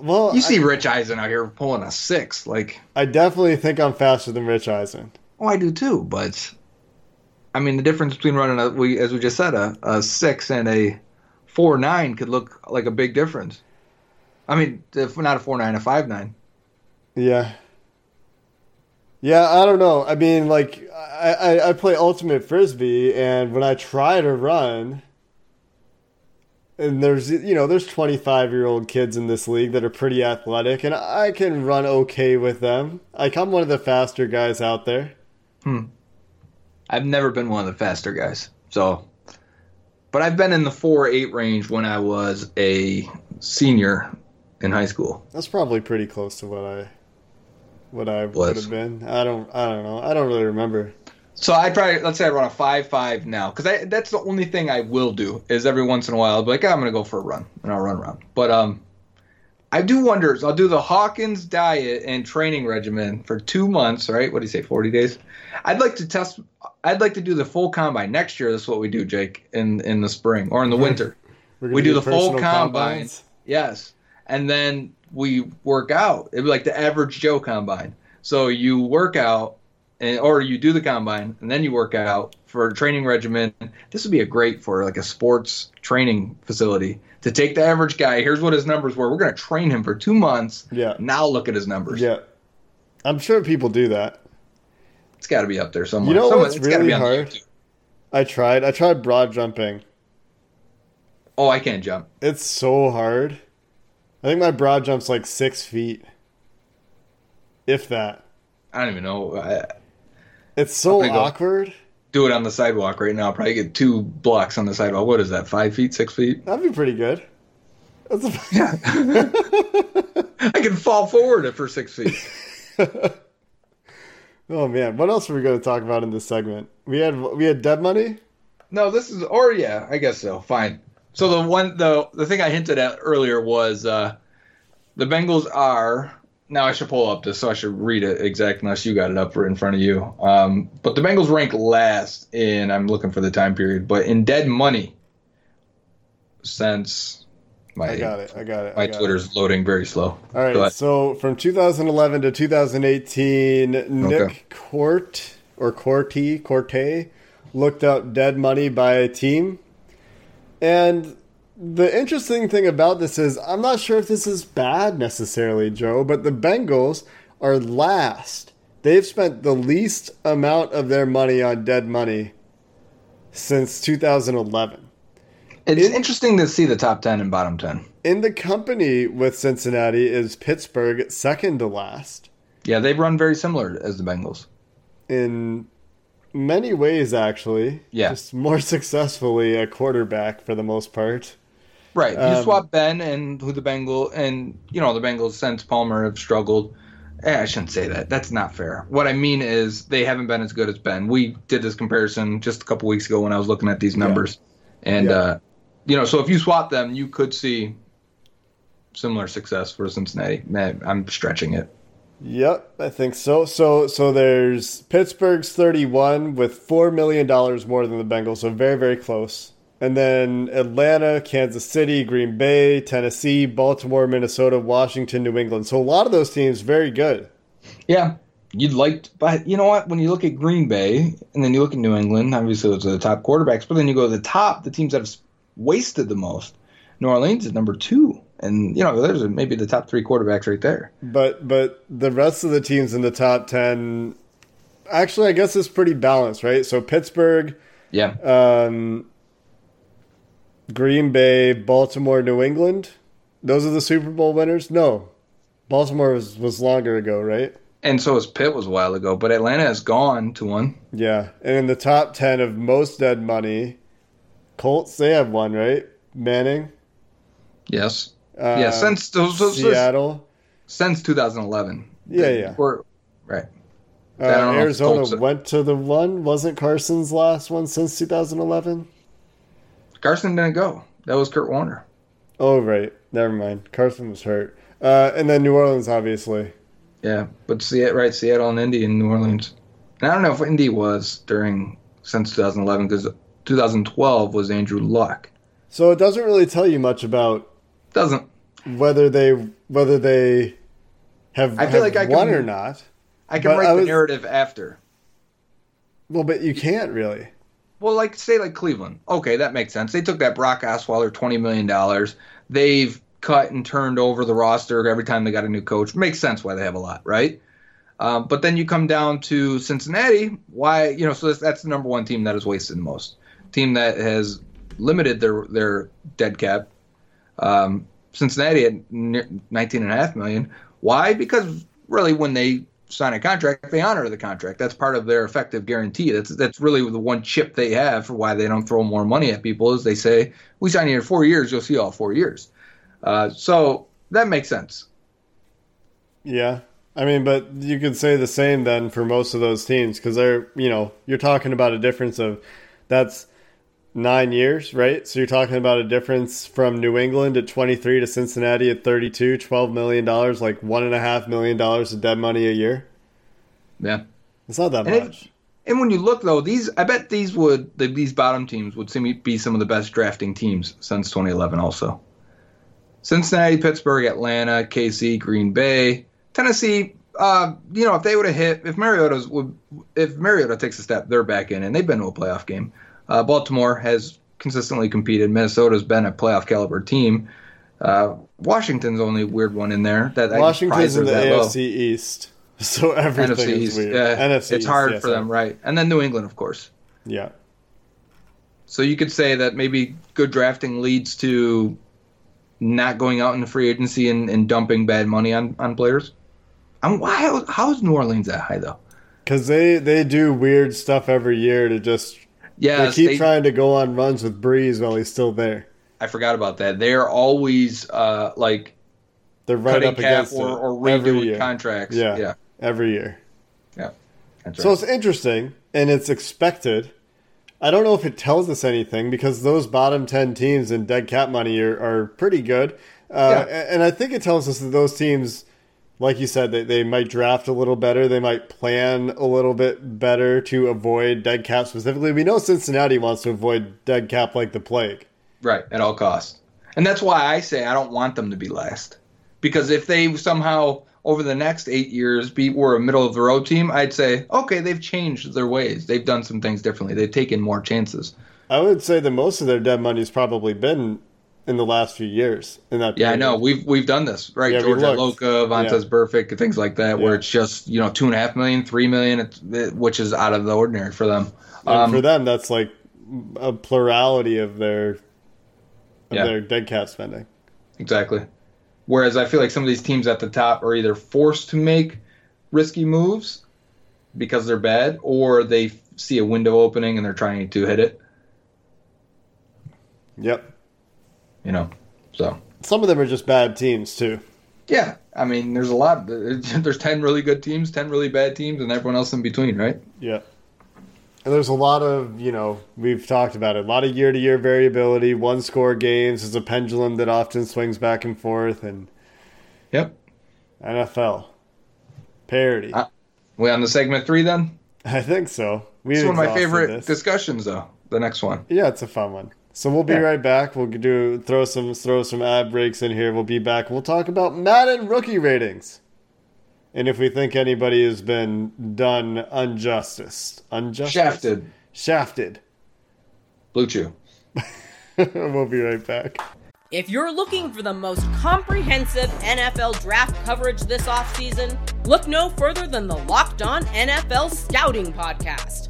Speaker 2: Well,
Speaker 3: You see Rich Eisen out here pulling a six, like,
Speaker 2: I, I definitely think I'm faster than Rich Eisen.
Speaker 3: oh, I do too. But I mean, the difference between running a, we, as we just said, a, a six and a four nine could look like a big difference. I mean, if not a four nine, a five nine.
Speaker 2: Yeah. Yeah, I don't know. I mean, like, I, I, I play Ultimate Frisbee, and when I try to run, and there's, you know, there's 25 year old kids in this league that are pretty athletic, and I can run okay with them. Like, I'm one of the faster guys out there. Hmm.
Speaker 3: I've never been one of the faster guys, so. But I've been in the four eight range when I was a senior in high school.
Speaker 2: That's probably pretty close to what I. What I would have been. I don't. I don't know. I don't really remember.
Speaker 3: So I probably Let's say I run a five five now, because that's the only thing I will do. Is every once in a while I'll be like, "Ah, I'm gonna go for a run, and I'll run around. But um, I do wonders. I'll do the Hawkins diet and training regimen for two months. Right? What do you say? Forty days. I'd like to test. I'd like to do the full combine next year. That's what we do, Jake, in in the spring or in the winter.
Speaker 2: We're
Speaker 3: do the full combine.
Speaker 2: combines.
Speaker 3: Yes. And then we work out. It'd be like the average Joe combine. So you work out and or you do the combine and then you work out for a training regimen. This would be a great for like a sports training facility to take the average guy. Here's what his numbers were. We're going to train him for 2 months.
Speaker 2: Yeah.
Speaker 3: Now look at his numbers.
Speaker 2: Yeah. I'm sure people do that.
Speaker 3: It's got to be up there somewhere.
Speaker 2: You know
Speaker 3: Somewhere-
Speaker 2: what's really
Speaker 3: be
Speaker 2: hard? I tried. I tried broad jumping.
Speaker 3: Oh, I can't jump.
Speaker 2: It's so hard. I think my broad jump's like six feet, if that.
Speaker 3: I don't even know. I
Speaker 2: It's so awkward.
Speaker 3: do it on the sidewalk right now. I'll probably get two blocks on the sidewalk. What is that? Five feet, six feet?
Speaker 2: That'd be pretty good. That's a, [LAUGHS]
Speaker 3: Yeah. [LAUGHS] I can fall forward for six feet. [LAUGHS]
Speaker 2: oh man, what else are we going to talk about in this segment? We had we had dead money.
Speaker 3: No, this is or yeah, I guess so. Fine. So the one the the thing I hinted at earlier was uh the Bengals are now I should pull up this so I should read it exactly unless you got it up in front of you. Um but the Bengals rank last in I'm looking for the time period, but in dead money since my
Speaker 2: I got it. I got it.
Speaker 3: my
Speaker 2: got
Speaker 3: Twitter's loading very slow.
Speaker 2: All right, so from 2011 to 2018, Nick
Speaker 3: Okay.
Speaker 2: Court or Corti Corte looked up dead money by a team, and the interesting thing about this is I'm not sure if this is bad necessarily, Joe, but the Bengals are last. They've spent the least amount of their money on dead money since 2011.
Speaker 3: It's
Speaker 2: in-
Speaker 3: interesting to see the top 10 and bottom 10.
Speaker 2: In the company with Cincinnati is Pittsburgh, second to last.
Speaker 3: Yeah, they've run very similar as the Bengals.
Speaker 2: in many ways actually
Speaker 3: Yeah.
Speaker 2: just more [LAUGHS] successfully a quarterback for the most part
Speaker 3: Right. You
Speaker 2: Um,
Speaker 3: swap Ben and who the Bengal and you know the Bengals since Palmer have struggled. Eh, I shouldn't say that. That's not fair. What I mean is they haven't been as good as Ben. We did this comparison just a couple weeks ago when I was looking at these numbers, and
Speaker 2: Yeah.
Speaker 3: uh, you know, so if you swap them, you could see similar success for Cincinnati. Man, I'm stretching it.
Speaker 2: Yep i think so so so there's pittsburgh's 31 with 4 million dollars more than the bengals so very very close and then atlanta kansas city green bay tennessee baltimore minnesota washington new england so a lot of those teams very good
Speaker 3: Yeah, you'd like, to, but you know what? When you look at Green Bay and then you look at New England, obviously those are the top quarterbacks. But then you go to the top, the teams that have wasted the most. New Orleans is number two, and you know there's maybe the top three quarterbacks right there.
Speaker 2: but but the rest of the teams in the top 10 actually i guess it's pretty balanced right so pittsburgh
Speaker 3: Yeah,
Speaker 2: um, Green Bay, Baltimore, New England. Those are the Super Bowl winners. No, Baltimore was was longer ago, right?
Speaker 3: and so is Pitt was a while ago, but Atlanta has gone to one.
Speaker 2: Yeah, and in the top ten of most dead money, Colts they have one, right? Manning,
Speaker 3: Yes,
Speaker 2: uh,
Speaker 3: yeah. Since so, so,
Speaker 2: Seattle,
Speaker 3: since 2011.
Speaker 2: Yeah, yeah.
Speaker 3: We're, right.
Speaker 2: uh,
Speaker 3: I don't know if
Speaker 2: Arizona went to the one. Wasn't Carson's last one since 2011?
Speaker 3: Carson didn't go. That was Kurt Warner.
Speaker 2: Oh, right. Never mind. Carson was hurt. Uh, and then New Orleans, obviously.
Speaker 3: Yeah, but Seattle, right? Seattle and Indy and New Orleans. And I don't know if Indy was during since 2011 because 2012 was Andrew Luck.
Speaker 2: So it doesn't really tell you much about
Speaker 3: Doesn't
Speaker 2: whether they whether they have,
Speaker 3: I feel
Speaker 2: have
Speaker 3: like I
Speaker 2: won
Speaker 3: can-
Speaker 2: or not.
Speaker 3: I can write
Speaker 2: I
Speaker 3: the narrative after.
Speaker 2: Well, but you can't really.
Speaker 3: Well, like say like Cleveland. Okay, that makes sense. They took that Brock Osweiler twenty million dollars. They've cut and turned over the roster every time they got a new coach. Makes sense why they have a lot, right? Um, but then you come down to Cincinnati. Why you know? So that's, that's the number one team that has wasted the most. Team that has limited their their dead cap. Um, Cincinnati at 19 and a half million. Why? Because really, when they sign a contract, they honor the contract. That's part of their effective guarantee. That's that's really the one chip they have for why they don't throw more money at people. Is they say we sign you for four years, you'll see all four years. Uh, so that makes sense.
Speaker 2: Yeah. I mean, but you could say the same then for most of those teams because they're, you know, you're talking about a difference of that's nine years, right? So you're talking about a difference from New England at 23 to Cincinnati at 32, $12 million, like $1.5 million of dead money a year.
Speaker 3: Yeah.
Speaker 2: It's not that
Speaker 3: And if-
Speaker 2: much.
Speaker 3: And when you look though, these I bet these would these bottom teams would seem to be some of the best drafting teams since 2011. Also, Cincinnati, Pittsburgh, Atlanta, KC, Green Bay, Tennessee. Uh, you know, if they would have hit, if Mariota's would, if Mariota takes a step, they're back in, and they've been to a playoff game. Uh, Baltimore has consistently competed. Minnesota's been a playoff caliber team. Uh, Washington's only weird one in there. That
Speaker 2: Washington's in the
Speaker 3: they're low.
Speaker 2: AFC East. [LAUGHS] So everything
Speaker 3: NFC
Speaker 2: is
Speaker 3: East.
Speaker 2: weird.
Speaker 3: Yeah,
Speaker 2: NFC
Speaker 3: it's hard
Speaker 2: yes,
Speaker 3: for them, right? And then New England, of course.
Speaker 2: Yeah.
Speaker 3: So you could say that maybe good drafting leads to not going out in the free agency and, and dumping bad money on, on players. I'm, why, how is New Orleans that high though?
Speaker 2: Because they, they do weird stuff every year to just
Speaker 3: Yeah,
Speaker 2: they keep trying to go on runs with Brees while he's still there.
Speaker 3: I forgot about that. They're always uh, like
Speaker 2: They're right up against
Speaker 3: or, or redoing contracts.
Speaker 2: Yeah.
Speaker 3: yeah,
Speaker 2: Every year.
Speaker 3: yeah. That's
Speaker 2: So it's interesting and it's expected. I don't know if it tells us anything because those bottom 10 teams in dead cap money are, are pretty good. Uh,
Speaker 3: Yeah.
Speaker 2: And I think it tells us that those teams, like you said, they, they might draft a little better. They might plan a little bit better to avoid dead cap specifically. We know Cincinnati wants to avoid dead cap like the plague.
Speaker 3: Right, at all costs. And that's why I say I don't want them to be last. Because if they somehow over the next eight years be were a middle of the road team, I'd say, okay, they've changed their ways. They've done some things differently. They've taken more chances.
Speaker 2: I would say that most of their dead money's probably been in the last few years. In that
Speaker 3: Yeah, I know. We've we've done this, right?
Speaker 2: Yeah, George
Speaker 3: Iloka, Vontaze
Speaker 2: Yeah.
Speaker 3: Burfict, things like that, where it's just, you know, two and a half million, three million, which is out of the ordinary for them. Um,
Speaker 2: for them, that's like a plurality of their of
Speaker 3: Yeah.
Speaker 2: their dead cap spending.
Speaker 3: Exactly. Whereas I feel like some of these teams at the top are either forced to make risky moves because they're bad, or they see a window opening and they're trying to hit it.
Speaker 2: Yep.
Speaker 3: You know, so
Speaker 2: Some of them are just bad teams too.
Speaker 3: yeah. I mean, there's a lot. [LAUGHS] There's ten really good teams, ten really bad teams, and everyone else in between, right?
Speaker 2: Yeah. And there's a lot of, you know, we've talked about it, a lot of year to year variability, one score games is a pendulum that often swings back and forth and
Speaker 3: Yep.
Speaker 2: NFL. Parity.
Speaker 3: Uh, We on the segment three then?
Speaker 2: I think so. We
Speaker 3: It's one of my favorite
Speaker 2: this.
Speaker 3: discussions, though. The next one.
Speaker 2: Yeah, it's a fun one. So we'll be
Speaker 3: Yeah.
Speaker 2: right back. We'll do throw some throw some ad breaks in here. We'll be back. We'll talk about Madden rookie ratings, and if we think anybody has been done injustice, unjustice,
Speaker 3: Shafted.
Speaker 2: shafted.
Speaker 3: Blue Chew. [LAUGHS]
Speaker 2: we'll be right back.
Speaker 4: If you're looking for the most comprehensive NFL draft coverage this offseason, look no further than the Locked On NFL Scouting Podcast.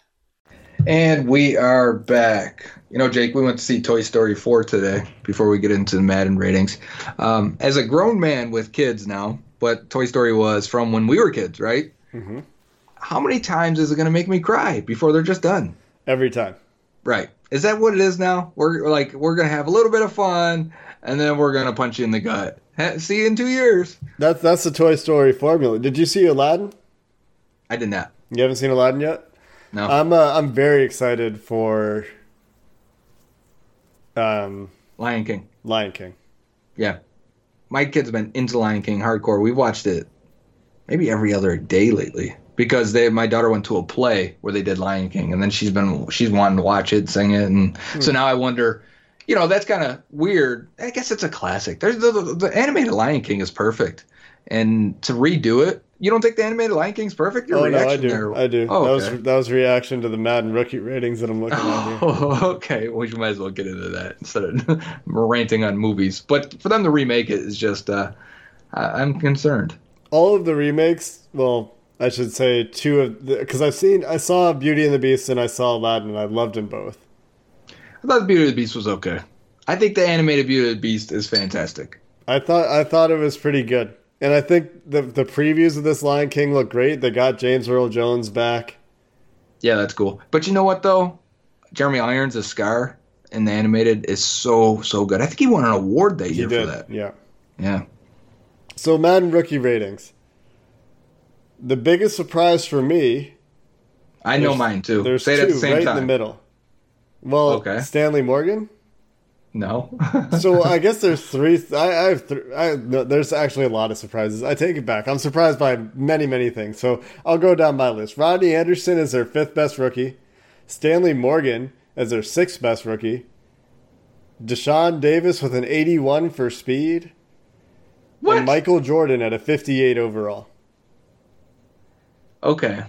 Speaker 3: And we are back. You know, Jake, we went to see Toy Story 4 today before we get into the Madden ratings. Um, as a grown man with kids now, but Toy Story was from when we were kids, right? Mm-hmm. How many times is it going to make me cry before they're just done?
Speaker 2: Every time.
Speaker 3: Right. Is that what it is now? We're like, we're going to have a little bit of fun and then we're going to punch you in the gut. See you in two years.
Speaker 2: That's that's the Toy Story formula. Did you see Aladdin?
Speaker 3: I did not.
Speaker 2: You haven't seen Aladdin yet?
Speaker 3: No.
Speaker 2: I'm uh, I'm very excited for um,
Speaker 3: Lion King.
Speaker 2: Lion King.
Speaker 3: Yeah. My kids have been into Lion King hardcore. We've watched it maybe every other day lately because they my daughter went to a play where they did Lion King and then she's been she's wanting to watch it, sing it and so now I wonder, you know, that's kind of weird. I guess it's a classic. There's the, the, the animated Lion King is perfect. And to redo it, you don't think the animated Lion King's perfect? Your
Speaker 2: Oh no, I do.
Speaker 3: there-
Speaker 2: I do.
Speaker 3: Oh, okay.
Speaker 2: that was that was reaction to the Madden rookie ratings that I'm looking at here. [LAUGHS]
Speaker 3: Oh, okay. Well, you might as well get into that instead of [LAUGHS] ranting on movies. But for them to remake it is just, uh, I'm concerned.
Speaker 2: All of the remakes, well, I should say two of because I've seen I saw Beauty and the Beast and I saw Aladdin and I loved them both.
Speaker 3: I thought Beauty and the Beast was okay. I think the animated Beauty and the Beast is fantastic.
Speaker 2: I thought I thought it was pretty good. And I think the the previews of this Lion King look great. They got James Earl Jones back.
Speaker 3: Yeah, that's cool. But you know what though? Jeremy Irons as Scar in the animated is so so good. I think he won an award that
Speaker 2: He
Speaker 3: year
Speaker 2: did.
Speaker 3: for that.
Speaker 2: Yeah.
Speaker 3: Yeah.
Speaker 2: So Madden rookie ratings. The biggest surprise for me.
Speaker 3: I know mine too.
Speaker 2: There's
Speaker 3: Say it
Speaker 2: two
Speaker 3: at the same
Speaker 2: right
Speaker 3: time.
Speaker 2: in the middle. Well,
Speaker 3: Okay.
Speaker 2: Stanley Morgan
Speaker 3: No. [LAUGHS]
Speaker 2: so I guess there's three. I, I have. Th- I, no, there's actually a lot of surprises. I take it back. I'm surprised by many, many things. So I'll go down my list. Rodney Anderson is their fifth best rookie. Stanley Morgan as their sixth best rookie. Deshaun Davis with an 81 for speed.
Speaker 3: What?
Speaker 2: And Michael Jordan at a 58 overall.
Speaker 3: Okay.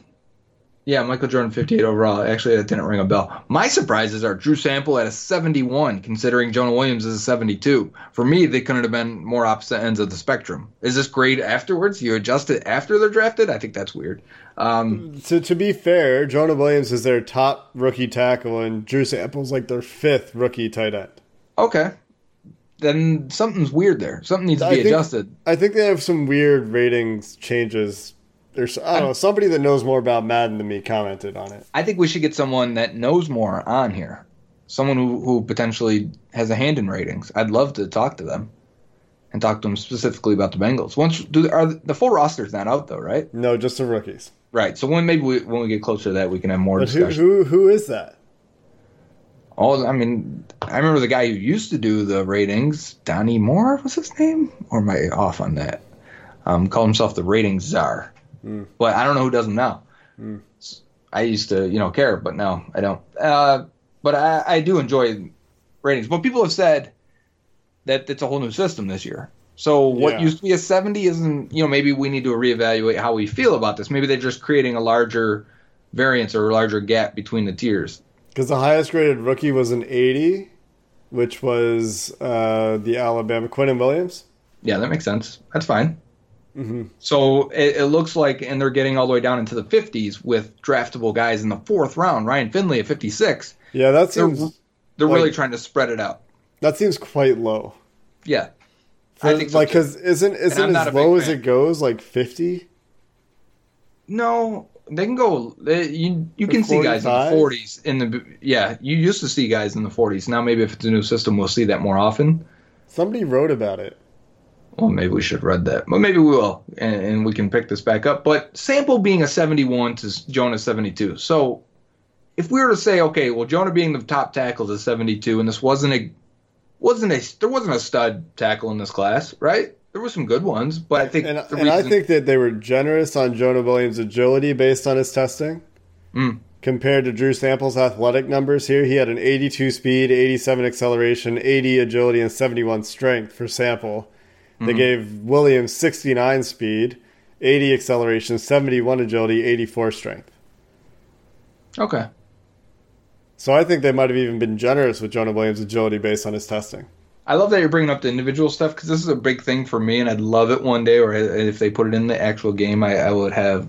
Speaker 3: Yeah, Michael Jordan 58 overall. Actually, that didn't ring a bell. My surprises are Drew Sample at a 71, considering Jonah Williams is a 72. For me, they couldn't have been more opposite ends of the spectrum. Is this grade afterwards? You adjust it after they're drafted? I think that's weird. Um,
Speaker 2: So to be fair, Jonah Williams is their top rookie tackle, and Drew Sample's like their fifth rookie tight end.
Speaker 3: okay. Then something's weird there. Something needs to
Speaker 2: I
Speaker 3: be
Speaker 2: think-
Speaker 3: adjusted.
Speaker 2: I think they have some weird ratings changes. There's I don't know somebody that knows more about Madden than me commented on it.
Speaker 3: I think we should get someone that knows more on here. Someone who, who potentially has a hand in ratings. I'd love to talk to them and talk to them specifically about the Bengals. Once do are the full roster's not out though, right?
Speaker 2: No, just the rookies.
Speaker 3: Right. So when maybe we, when we get closer to that, we can have more
Speaker 2: But
Speaker 3: discussion.
Speaker 2: who who is that?
Speaker 3: Oh, I mean, I remember the guy who used to do the ratings, Donny Moore was his name, or am I off on that? Um, called himself the ratings czar, but I don't know who does them now. I used to, you know, care, but no, I don't. Uh, but I, I do enjoy ratings. But people have said that it's a whole new system this year. So what
Speaker 2: Yeah.
Speaker 3: used to be a 70 isn't, you know, maybe we need to reevaluate how we feel about this. Maybe they're just creating a larger variance or a larger gap between the tiers.
Speaker 2: Because the highest graded rookie was an 80, which was uh, the Alabama Quinnen Williams.
Speaker 3: Yeah, that makes sense. That's fine. Mm-hmm. So it, it looks like, and they're getting all the way down into the 50s with draftable guys in the fourth round. Ryan Finley at 56.
Speaker 2: Yeah, that
Speaker 3: They're, they're
Speaker 2: Like-
Speaker 3: really trying to spread it out.
Speaker 2: that seems quite low.
Speaker 3: Yeah.
Speaker 2: For,
Speaker 3: I think so,
Speaker 2: like because isn't isn't as low as it goes like 50?
Speaker 3: No, they can go. They, you you can see guys in the 40s. In the yeah, you used to see guys in the 40s. Now maybe if it's a new system, we'll see that more often.
Speaker 2: Somebody wrote about it.
Speaker 3: Well, maybe we should read that, but maybe we will, and, and we can pick this back up. But sample being a 71 to Jonah 72. So if we were to say, okay, well, Jonah being the top tackle is a 72, and this wasn't a wasn't a there wasn't a stud tackle in this class, right? There were some good ones, but I think
Speaker 2: And, and I think that they were generous on Jonah Williams' agility based on his testing.
Speaker 3: Mm.
Speaker 2: Compared to Drew Sample's athletic numbers here, he had an 82 speed, 87 acceleration, 80 agility, and 71 strength for Sample.
Speaker 3: Mm-hmm.
Speaker 2: They gave Williams 69 speed, 80 acceleration, 71 agility, 84 strength.
Speaker 3: okay.
Speaker 2: So I think they might have even been generous with Jonah Williams' agility based on his testing.
Speaker 3: I love that you're bringing up the individual stuff because this is a big thing for me, and I'd love it one day, or if they put it in the actual game, I, I would have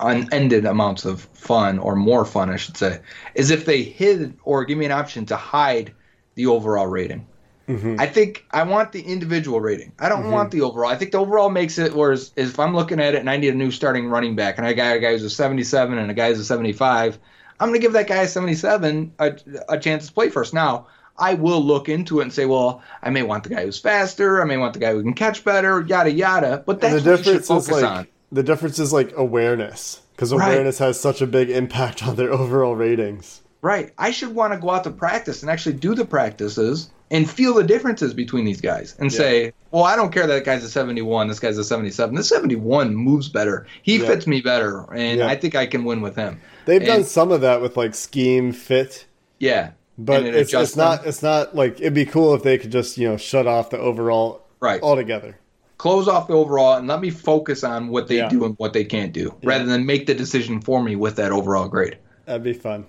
Speaker 3: unended amounts of fun, or more fun, I should say, is if they hid or give me an option to hide the overall rating. Mm-hmm. I think I want the individual rating. I don't want mm-hmm. the overall. I think the overall makes it whereas if I'm looking at it and I need a new starting running back and I got a guy who's a 77 and a guy who's a 75, I'm going to give that guy a 77 a, a chance to play first. Now, I will look into it and say, well, I may want the guy who's faster. I may want the guy who can catch better, yada yada. But that's
Speaker 2: And the
Speaker 3: what you should
Speaker 2: difference is like
Speaker 3: on.
Speaker 2: the difference is like awareness because
Speaker 3: Right.
Speaker 2: awareness has such a big impact [LAUGHS] on their overall ratings.
Speaker 3: Right. I should want to go out to practice and actually do the practices and feel the differences between these guys and say, well, I don't care that guy's a 71, this guy's a 77. This 71 moves better. He
Speaker 2: Yeah.
Speaker 3: fits me better, and
Speaker 2: Yeah.
Speaker 3: I think I can win with him.
Speaker 2: They've done some of that with like scheme fit,
Speaker 3: Yeah.
Speaker 2: but
Speaker 3: it
Speaker 2: it's, it's not
Speaker 3: them.
Speaker 2: it's not like it'd be cool if they could just you know shut off the overall
Speaker 3: Right.
Speaker 2: altogether.
Speaker 3: Close off the overall and let me focus on what they
Speaker 2: Yeah.
Speaker 3: do and what they can't do rather than make the decision for me with that overall grade.
Speaker 2: That'd be fun.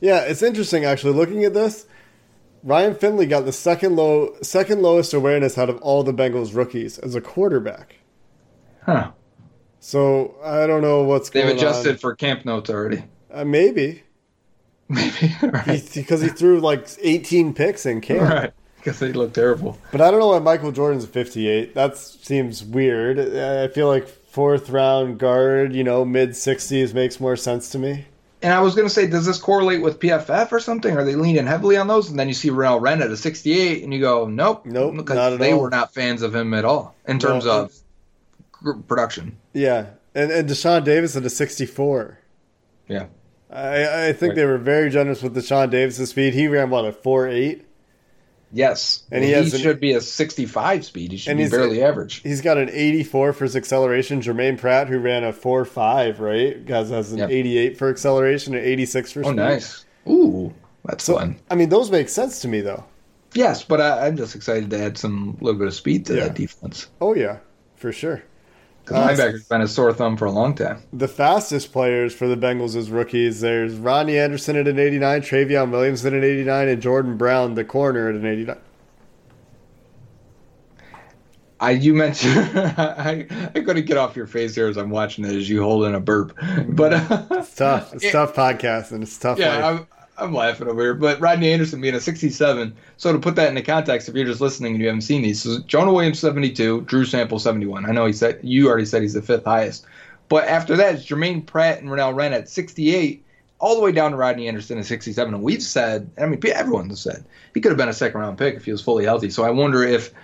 Speaker 2: Yeah, it's interesting actually looking at this. Ryan Finley got the second low second lowest awareness out of all the Bengals rookies as a quarterback.
Speaker 3: Huh.
Speaker 2: So I don't know what's
Speaker 3: They've
Speaker 2: going
Speaker 3: adjusted
Speaker 2: on.
Speaker 3: for camp notes already.
Speaker 2: Uh, maybe [LAUGHS]
Speaker 3: Maybe. right.
Speaker 2: because he threw like 18 picks in camp.
Speaker 3: Right. Because they look terrible.
Speaker 2: But I don't know why Michael Jordan's 58. That seems weird. I feel like fourth round guard, you know, mid 60s makes more sense to me.
Speaker 3: And I was going to say, does this correlate with PFF or something? Are they leaning heavily on those? And then you see Renell Wren at a 68, and you go, nope.
Speaker 2: Nope,
Speaker 3: Because they
Speaker 2: all.
Speaker 3: were not fans of him at all in terms
Speaker 2: No.
Speaker 3: of production.
Speaker 2: Yeah. And, and Deshaun Davis at a 64.
Speaker 3: Yeah.
Speaker 2: I, I think
Speaker 3: Right.
Speaker 2: they were very generous with Deshaun Davis' speed. He ran, what, a 4 8?
Speaker 3: Yes,
Speaker 2: And he
Speaker 3: he,
Speaker 2: has an-
Speaker 3: should be a 65 speed. He should be barely average.
Speaker 2: He's got an 84 for his acceleration. Jermaine Pratt, who ran a 4.5, right? Guys has an
Speaker 3: Yep.
Speaker 2: 88 for acceleration and 86 for
Speaker 3: Oh,
Speaker 2: speed.
Speaker 3: nice. Ooh, that's
Speaker 2: So,
Speaker 3: fun.
Speaker 2: I mean, those make sense to me, though.
Speaker 3: Yes, but I, I'm just excited to add some little bit of speed to
Speaker 2: Yeah.
Speaker 3: that defense.
Speaker 2: Oh, yeah, for sure.
Speaker 3: Linebacker's been a sore thumb for a long time.
Speaker 2: The fastest players for the Bengals as rookies, there's Ronnie Anderson at an 89, Trayveon Williams at an 89, and Jordan Brown, the corner, at an 89.
Speaker 3: I you mentioned [LAUGHS] I, I couldn't get off your face here as I'm watching it as you hold in a burp, but uh,
Speaker 2: It's tough. It's
Speaker 3: Yeah. [LAUGHS]
Speaker 2: tough podcasting. It's tough.
Speaker 3: yeah. I'm laughing over here. But Rodney Anderson being a 67. So to put that into context, if you're just listening and you haven't seen these, so Jonah Williams 72, Drew Sample 71. I know he said you already said he's the fifth highest, but after that it's Jermaine Pratt and Renell Wren at 68. All the way down to Rodney Anderson at 67, and we've said, I mean, everyone has said he could have been a second round pick if he was fully healthy. So I wonder if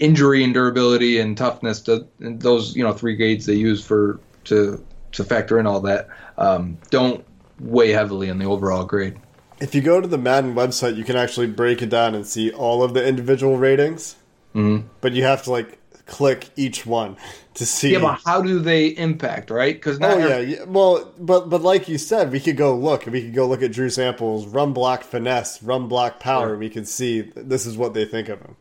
Speaker 3: injury and durability and toughness to those you know three grades they use for to to factor in all that um, don't weigh heavily in the overall grade.
Speaker 2: If you go to the Madden website, you can actually break it down and see all of the individual ratings.
Speaker 3: Mhm.
Speaker 2: But you have to like click each one [LAUGHS] to see.
Speaker 3: Yeah, but how do they impact, right? Because
Speaker 2: Oh yeah, yeah, well, but but like you said, we could go look. We could go look at Drew Samples, run block finesse, run block power.
Speaker 3: Sure.
Speaker 2: We could see this is what they think of him.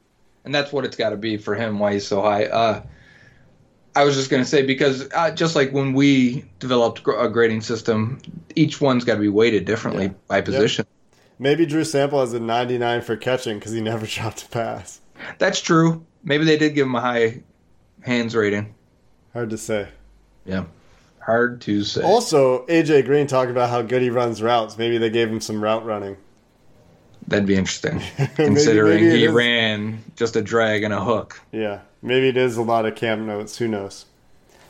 Speaker 3: and that's what it's got to be for him. Why he's so high. Uh, I was just gonna say because uh, just like when we developed a grading system, each one's got to be weighted differently
Speaker 2: Yeah.
Speaker 3: by position.
Speaker 2: Maybe Drew Sample has a 99 for catching because he never [LAUGHS] dropped a pass.
Speaker 3: That's true. Maybe they did give him a high hands rating.
Speaker 2: Hard to say.
Speaker 3: Yeah, hard to say.
Speaker 2: Also, AJ Green talked about how good he runs routes. Maybe they gave him some route running.
Speaker 3: That'd be interesting, [LAUGHS] considering
Speaker 2: maybe it
Speaker 3: he
Speaker 2: is.
Speaker 3: ran just a drag and a hook.
Speaker 2: Yeah, maybe it is a lot of camp notes. Who knows?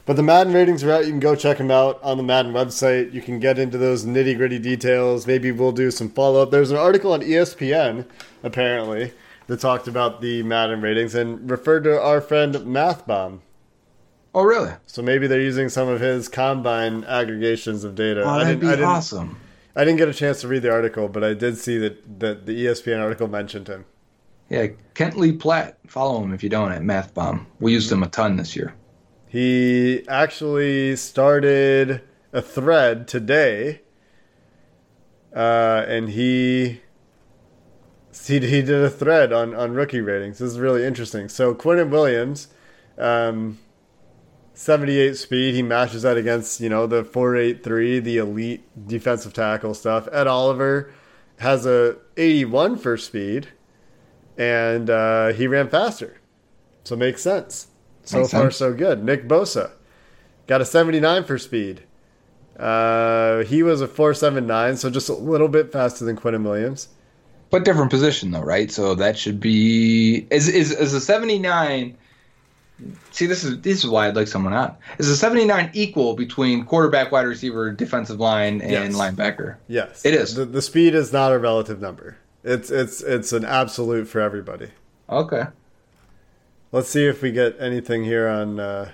Speaker 2: But the Madden ratings are out. You can go check them out on the Madden website. You can get into those nitty gritty details. Maybe we'll do some follow up. There's an article on ESPN, apparently, that talked about the Madden ratings and referred to our friend Mathbomb.
Speaker 3: Oh, really?
Speaker 2: So maybe they're using some of his combine aggregations of data.
Speaker 3: Oh,
Speaker 2: I
Speaker 3: that'd
Speaker 2: didn't,
Speaker 3: be
Speaker 2: I didn't,
Speaker 3: awesome.
Speaker 2: I didn't get a chance to read the article, but I did see that, that the ESPN article mentioned him.
Speaker 3: Yeah, Kent Lee Platt. Follow him if you don't at Math Bomb. We used him a ton this year.
Speaker 2: He actually started a thread today, uh, and he, he he did a thread on, on rookie ratings. This is really interesting. So Quinnen Williams, um, seventy eight speed. He matches that against you know the four eight three, the elite defensive tackle stuff. Ed Oliver has a eighty one for speed, and uh, he ran faster, so it makes sense. So
Speaker 3: Makes
Speaker 2: far,
Speaker 3: sense.
Speaker 2: so good. Nick Bosa got a 79 for speed. Uh, he was a 479, so just a little bit faster than Quinnen Williams.
Speaker 3: But different position though, right? So that should be is is is a seventy nine. See, this is this is why I'd like someone on. Is a seventy nine equal between quarterback, wide receiver, defensive line, and
Speaker 2: Yes.
Speaker 3: linebacker?
Speaker 2: Yes,
Speaker 3: It is.
Speaker 2: The, the speed is not a relative number. It's it's it's an absolute for everybody.
Speaker 3: Okay.
Speaker 2: Let's see if we get anything here on. Uh,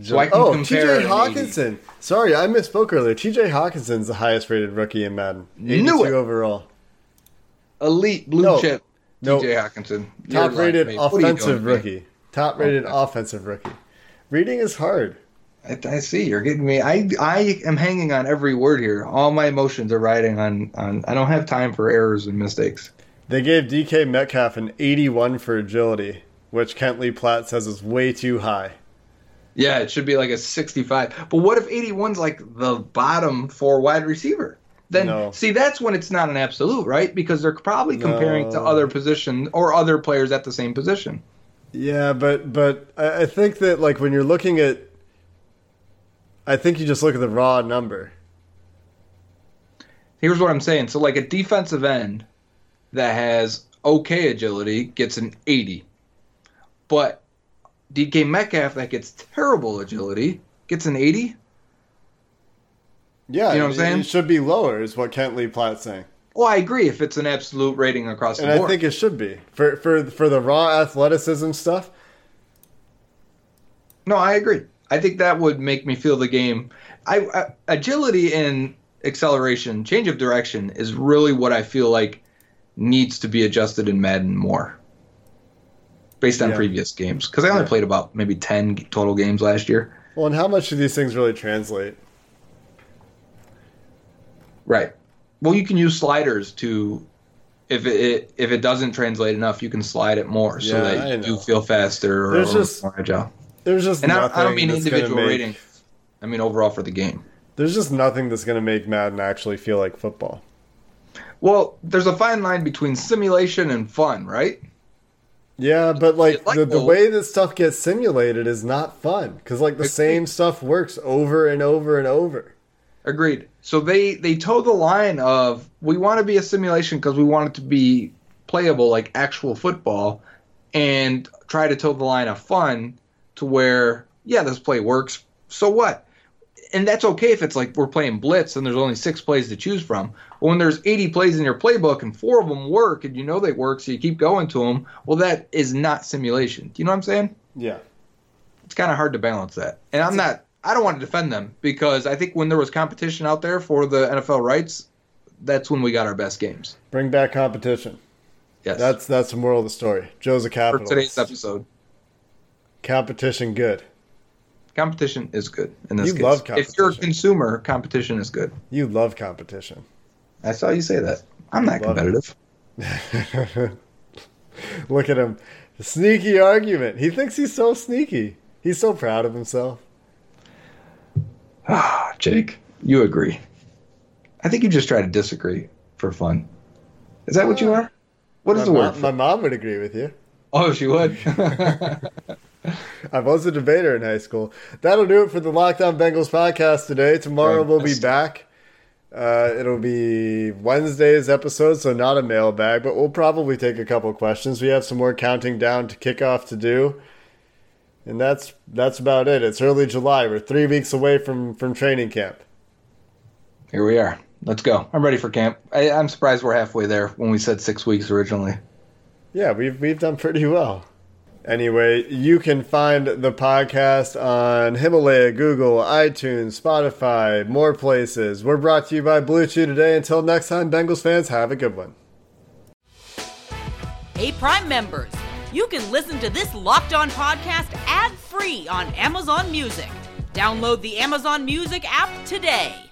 Speaker 3: So I can
Speaker 2: oh, TJ Hockenson. Sorry, I misspoke earlier. TJ Hockenson's the highest rated rookie in Madden.
Speaker 3: Knew it.
Speaker 2: overall.
Speaker 3: Elite blue
Speaker 2: No.
Speaker 3: chip.
Speaker 2: No.
Speaker 3: TJ Hockenson.
Speaker 2: Top rated
Speaker 3: lying to me. What are you
Speaker 2: offensive
Speaker 3: doing to me?
Speaker 2: rookie. Top rated
Speaker 3: Okay.
Speaker 2: offensive rookie. Reading is hard.
Speaker 3: I, I see. You're getting me. I I am hanging on every word here. All my emotions are riding on on. I don't have time for errors and mistakes.
Speaker 2: They gave DK Metcalf an 81 for agility, which Kent Lee Platt says is way too high.
Speaker 3: Yeah, it should be like a 65. But what if 81's like the bottom for wide receiver? Then
Speaker 2: No.
Speaker 3: see that's when it's not an absolute, right? Because they're probably comparing to other position or other players at the same position.
Speaker 2: Yeah, but but I, I think that like when you're looking at, I think you just look at the raw number.
Speaker 3: Here's what I'm saying. So like a defensive end that has okay agility gets an 80. But DK Metcalf that gets terrible agility gets an 80.
Speaker 2: Yeah,
Speaker 3: You know what I'm saying?
Speaker 2: It should be lower, is what Kent Lee Platt's saying,
Speaker 3: Well, I agree if it's an absolute rating across the
Speaker 2: and
Speaker 3: board.
Speaker 2: I think it should be for for for the raw athleticism stuff.
Speaker 3: No, I agree. I think that would make me feel the game. I, I agility and acceleration, change of direction is really what I feel like needs to be adjusted in Madden more, based on
Speaker 2: Yeah.
Speaker 3: previous games. Because I only
Speaker 2: Yeah.
Speaker 3: played about maybe ten total games last year.
Speaker 2: Well, and how much do these things really translate?
Speaker 3: Right. Well, you can use sliders to, if it if it doesn't translate enough, you can slide it more so
Speaker 2: Yeah,
Speaker 3: that you feel faster or,
Speaker 2: There's
Speaker 3: or
Speaker 2: just-
Speaker 3: more agile.
Speaker 2: There's just
Speaker 3: And I, I don't mean individual
Speaker 2: make-
Speaker 3: rating. I mean overall for the game.
Speaker 2: There's just nothing that's going to make Madden actually feel like football.
Speaker 3: Well, there's a fine line between simulation and fun, right?
Speaker 2: Yeah, but like,
Speaker 3: like
Speaker 2: the, the way that stuff gets simulated is not fun because like the
Speaker 3: Agreed.
Speaker 2: same stuff works over and over and over.
Speaker 3: Agreed. So they they toe the line of we want to be a simulation because we want it to be playable like actual football, and try to toe the line of fun to where yeah this play works. So what? And that's okay if it's like we're playing blitz and there's only six plays to choose from. But when there's 80 plays in your playbook and four of them work and you know they work, so you keep going to them. Well, that is not simulation. Do you know what I'm saying?
Speaker 2: Yeah.
Speaker 3: it's kind of hard to balance that. And I'm not. I don't want to defend them because I think when there was competition out there for the NFL rights, that's when we got our best games.
Speaker 2: Bring back competition.
Speaker 3: Yes,
Speaker 2: That's that's the moral of the story. Joe's a
Speaker 3: for today's episode.
Speaker 2: Competition good.
Speaker 3: Competition is good in this
Speaker 2: You
Speaker 3: case.
Speaker 2: love
Speaker 3: If you're a consumer, competition is good.
Speaker 2: You love competition.
Speaker 3: I saw you say that. I'm not
Speaker 2: Love
Speaker 3: competitive. [LAUGHS]
Speaker 2: Look at him. Sneaky argument. He thinks he's so sneaky. He's so proud of himself.
Speaker 3: Ah, [SIGHS] Jake, you agree. I think you just try to disagree for fun. Is that what you are? What is
Speaker 2: Uh,
Speaker 3: the word?
Speaker 2: mom,
Speaker 3: for-
Speaker 2: my mom would agree with you.
Speaker 3: oh, she would. [LAUGHS] [LAUGHS]
Speaker 2: I was a debater in high school. That'll do it for the Locked On Bengals podcast today. Tomorrow we'll be back. Uh, it'll be Wednesday's episode, so not a mailbag, but we'll probably take a couple questions. We have some more counting down to kickoff to do, and that's that's about it. It's early July. We're three weeks away from from training camp.
Speaker 3: Here we are. Let's go. I'm ready for camp. I, I'm surprised we're halfway there when we said six weeks originally.
Speaker 2: Yeah, we've we've done pretty well. Anyway, you can find the podcast on Himalaya, Google, iTunes, Spotify, more places. We're brought to you by Blue Chew today. Until next time, Bengals fans, have a good one.
Speaker 4: Hey, Prime members, you can listen to this Locked On podcast ad free on Amazon Music. Download the Amazon Music app today.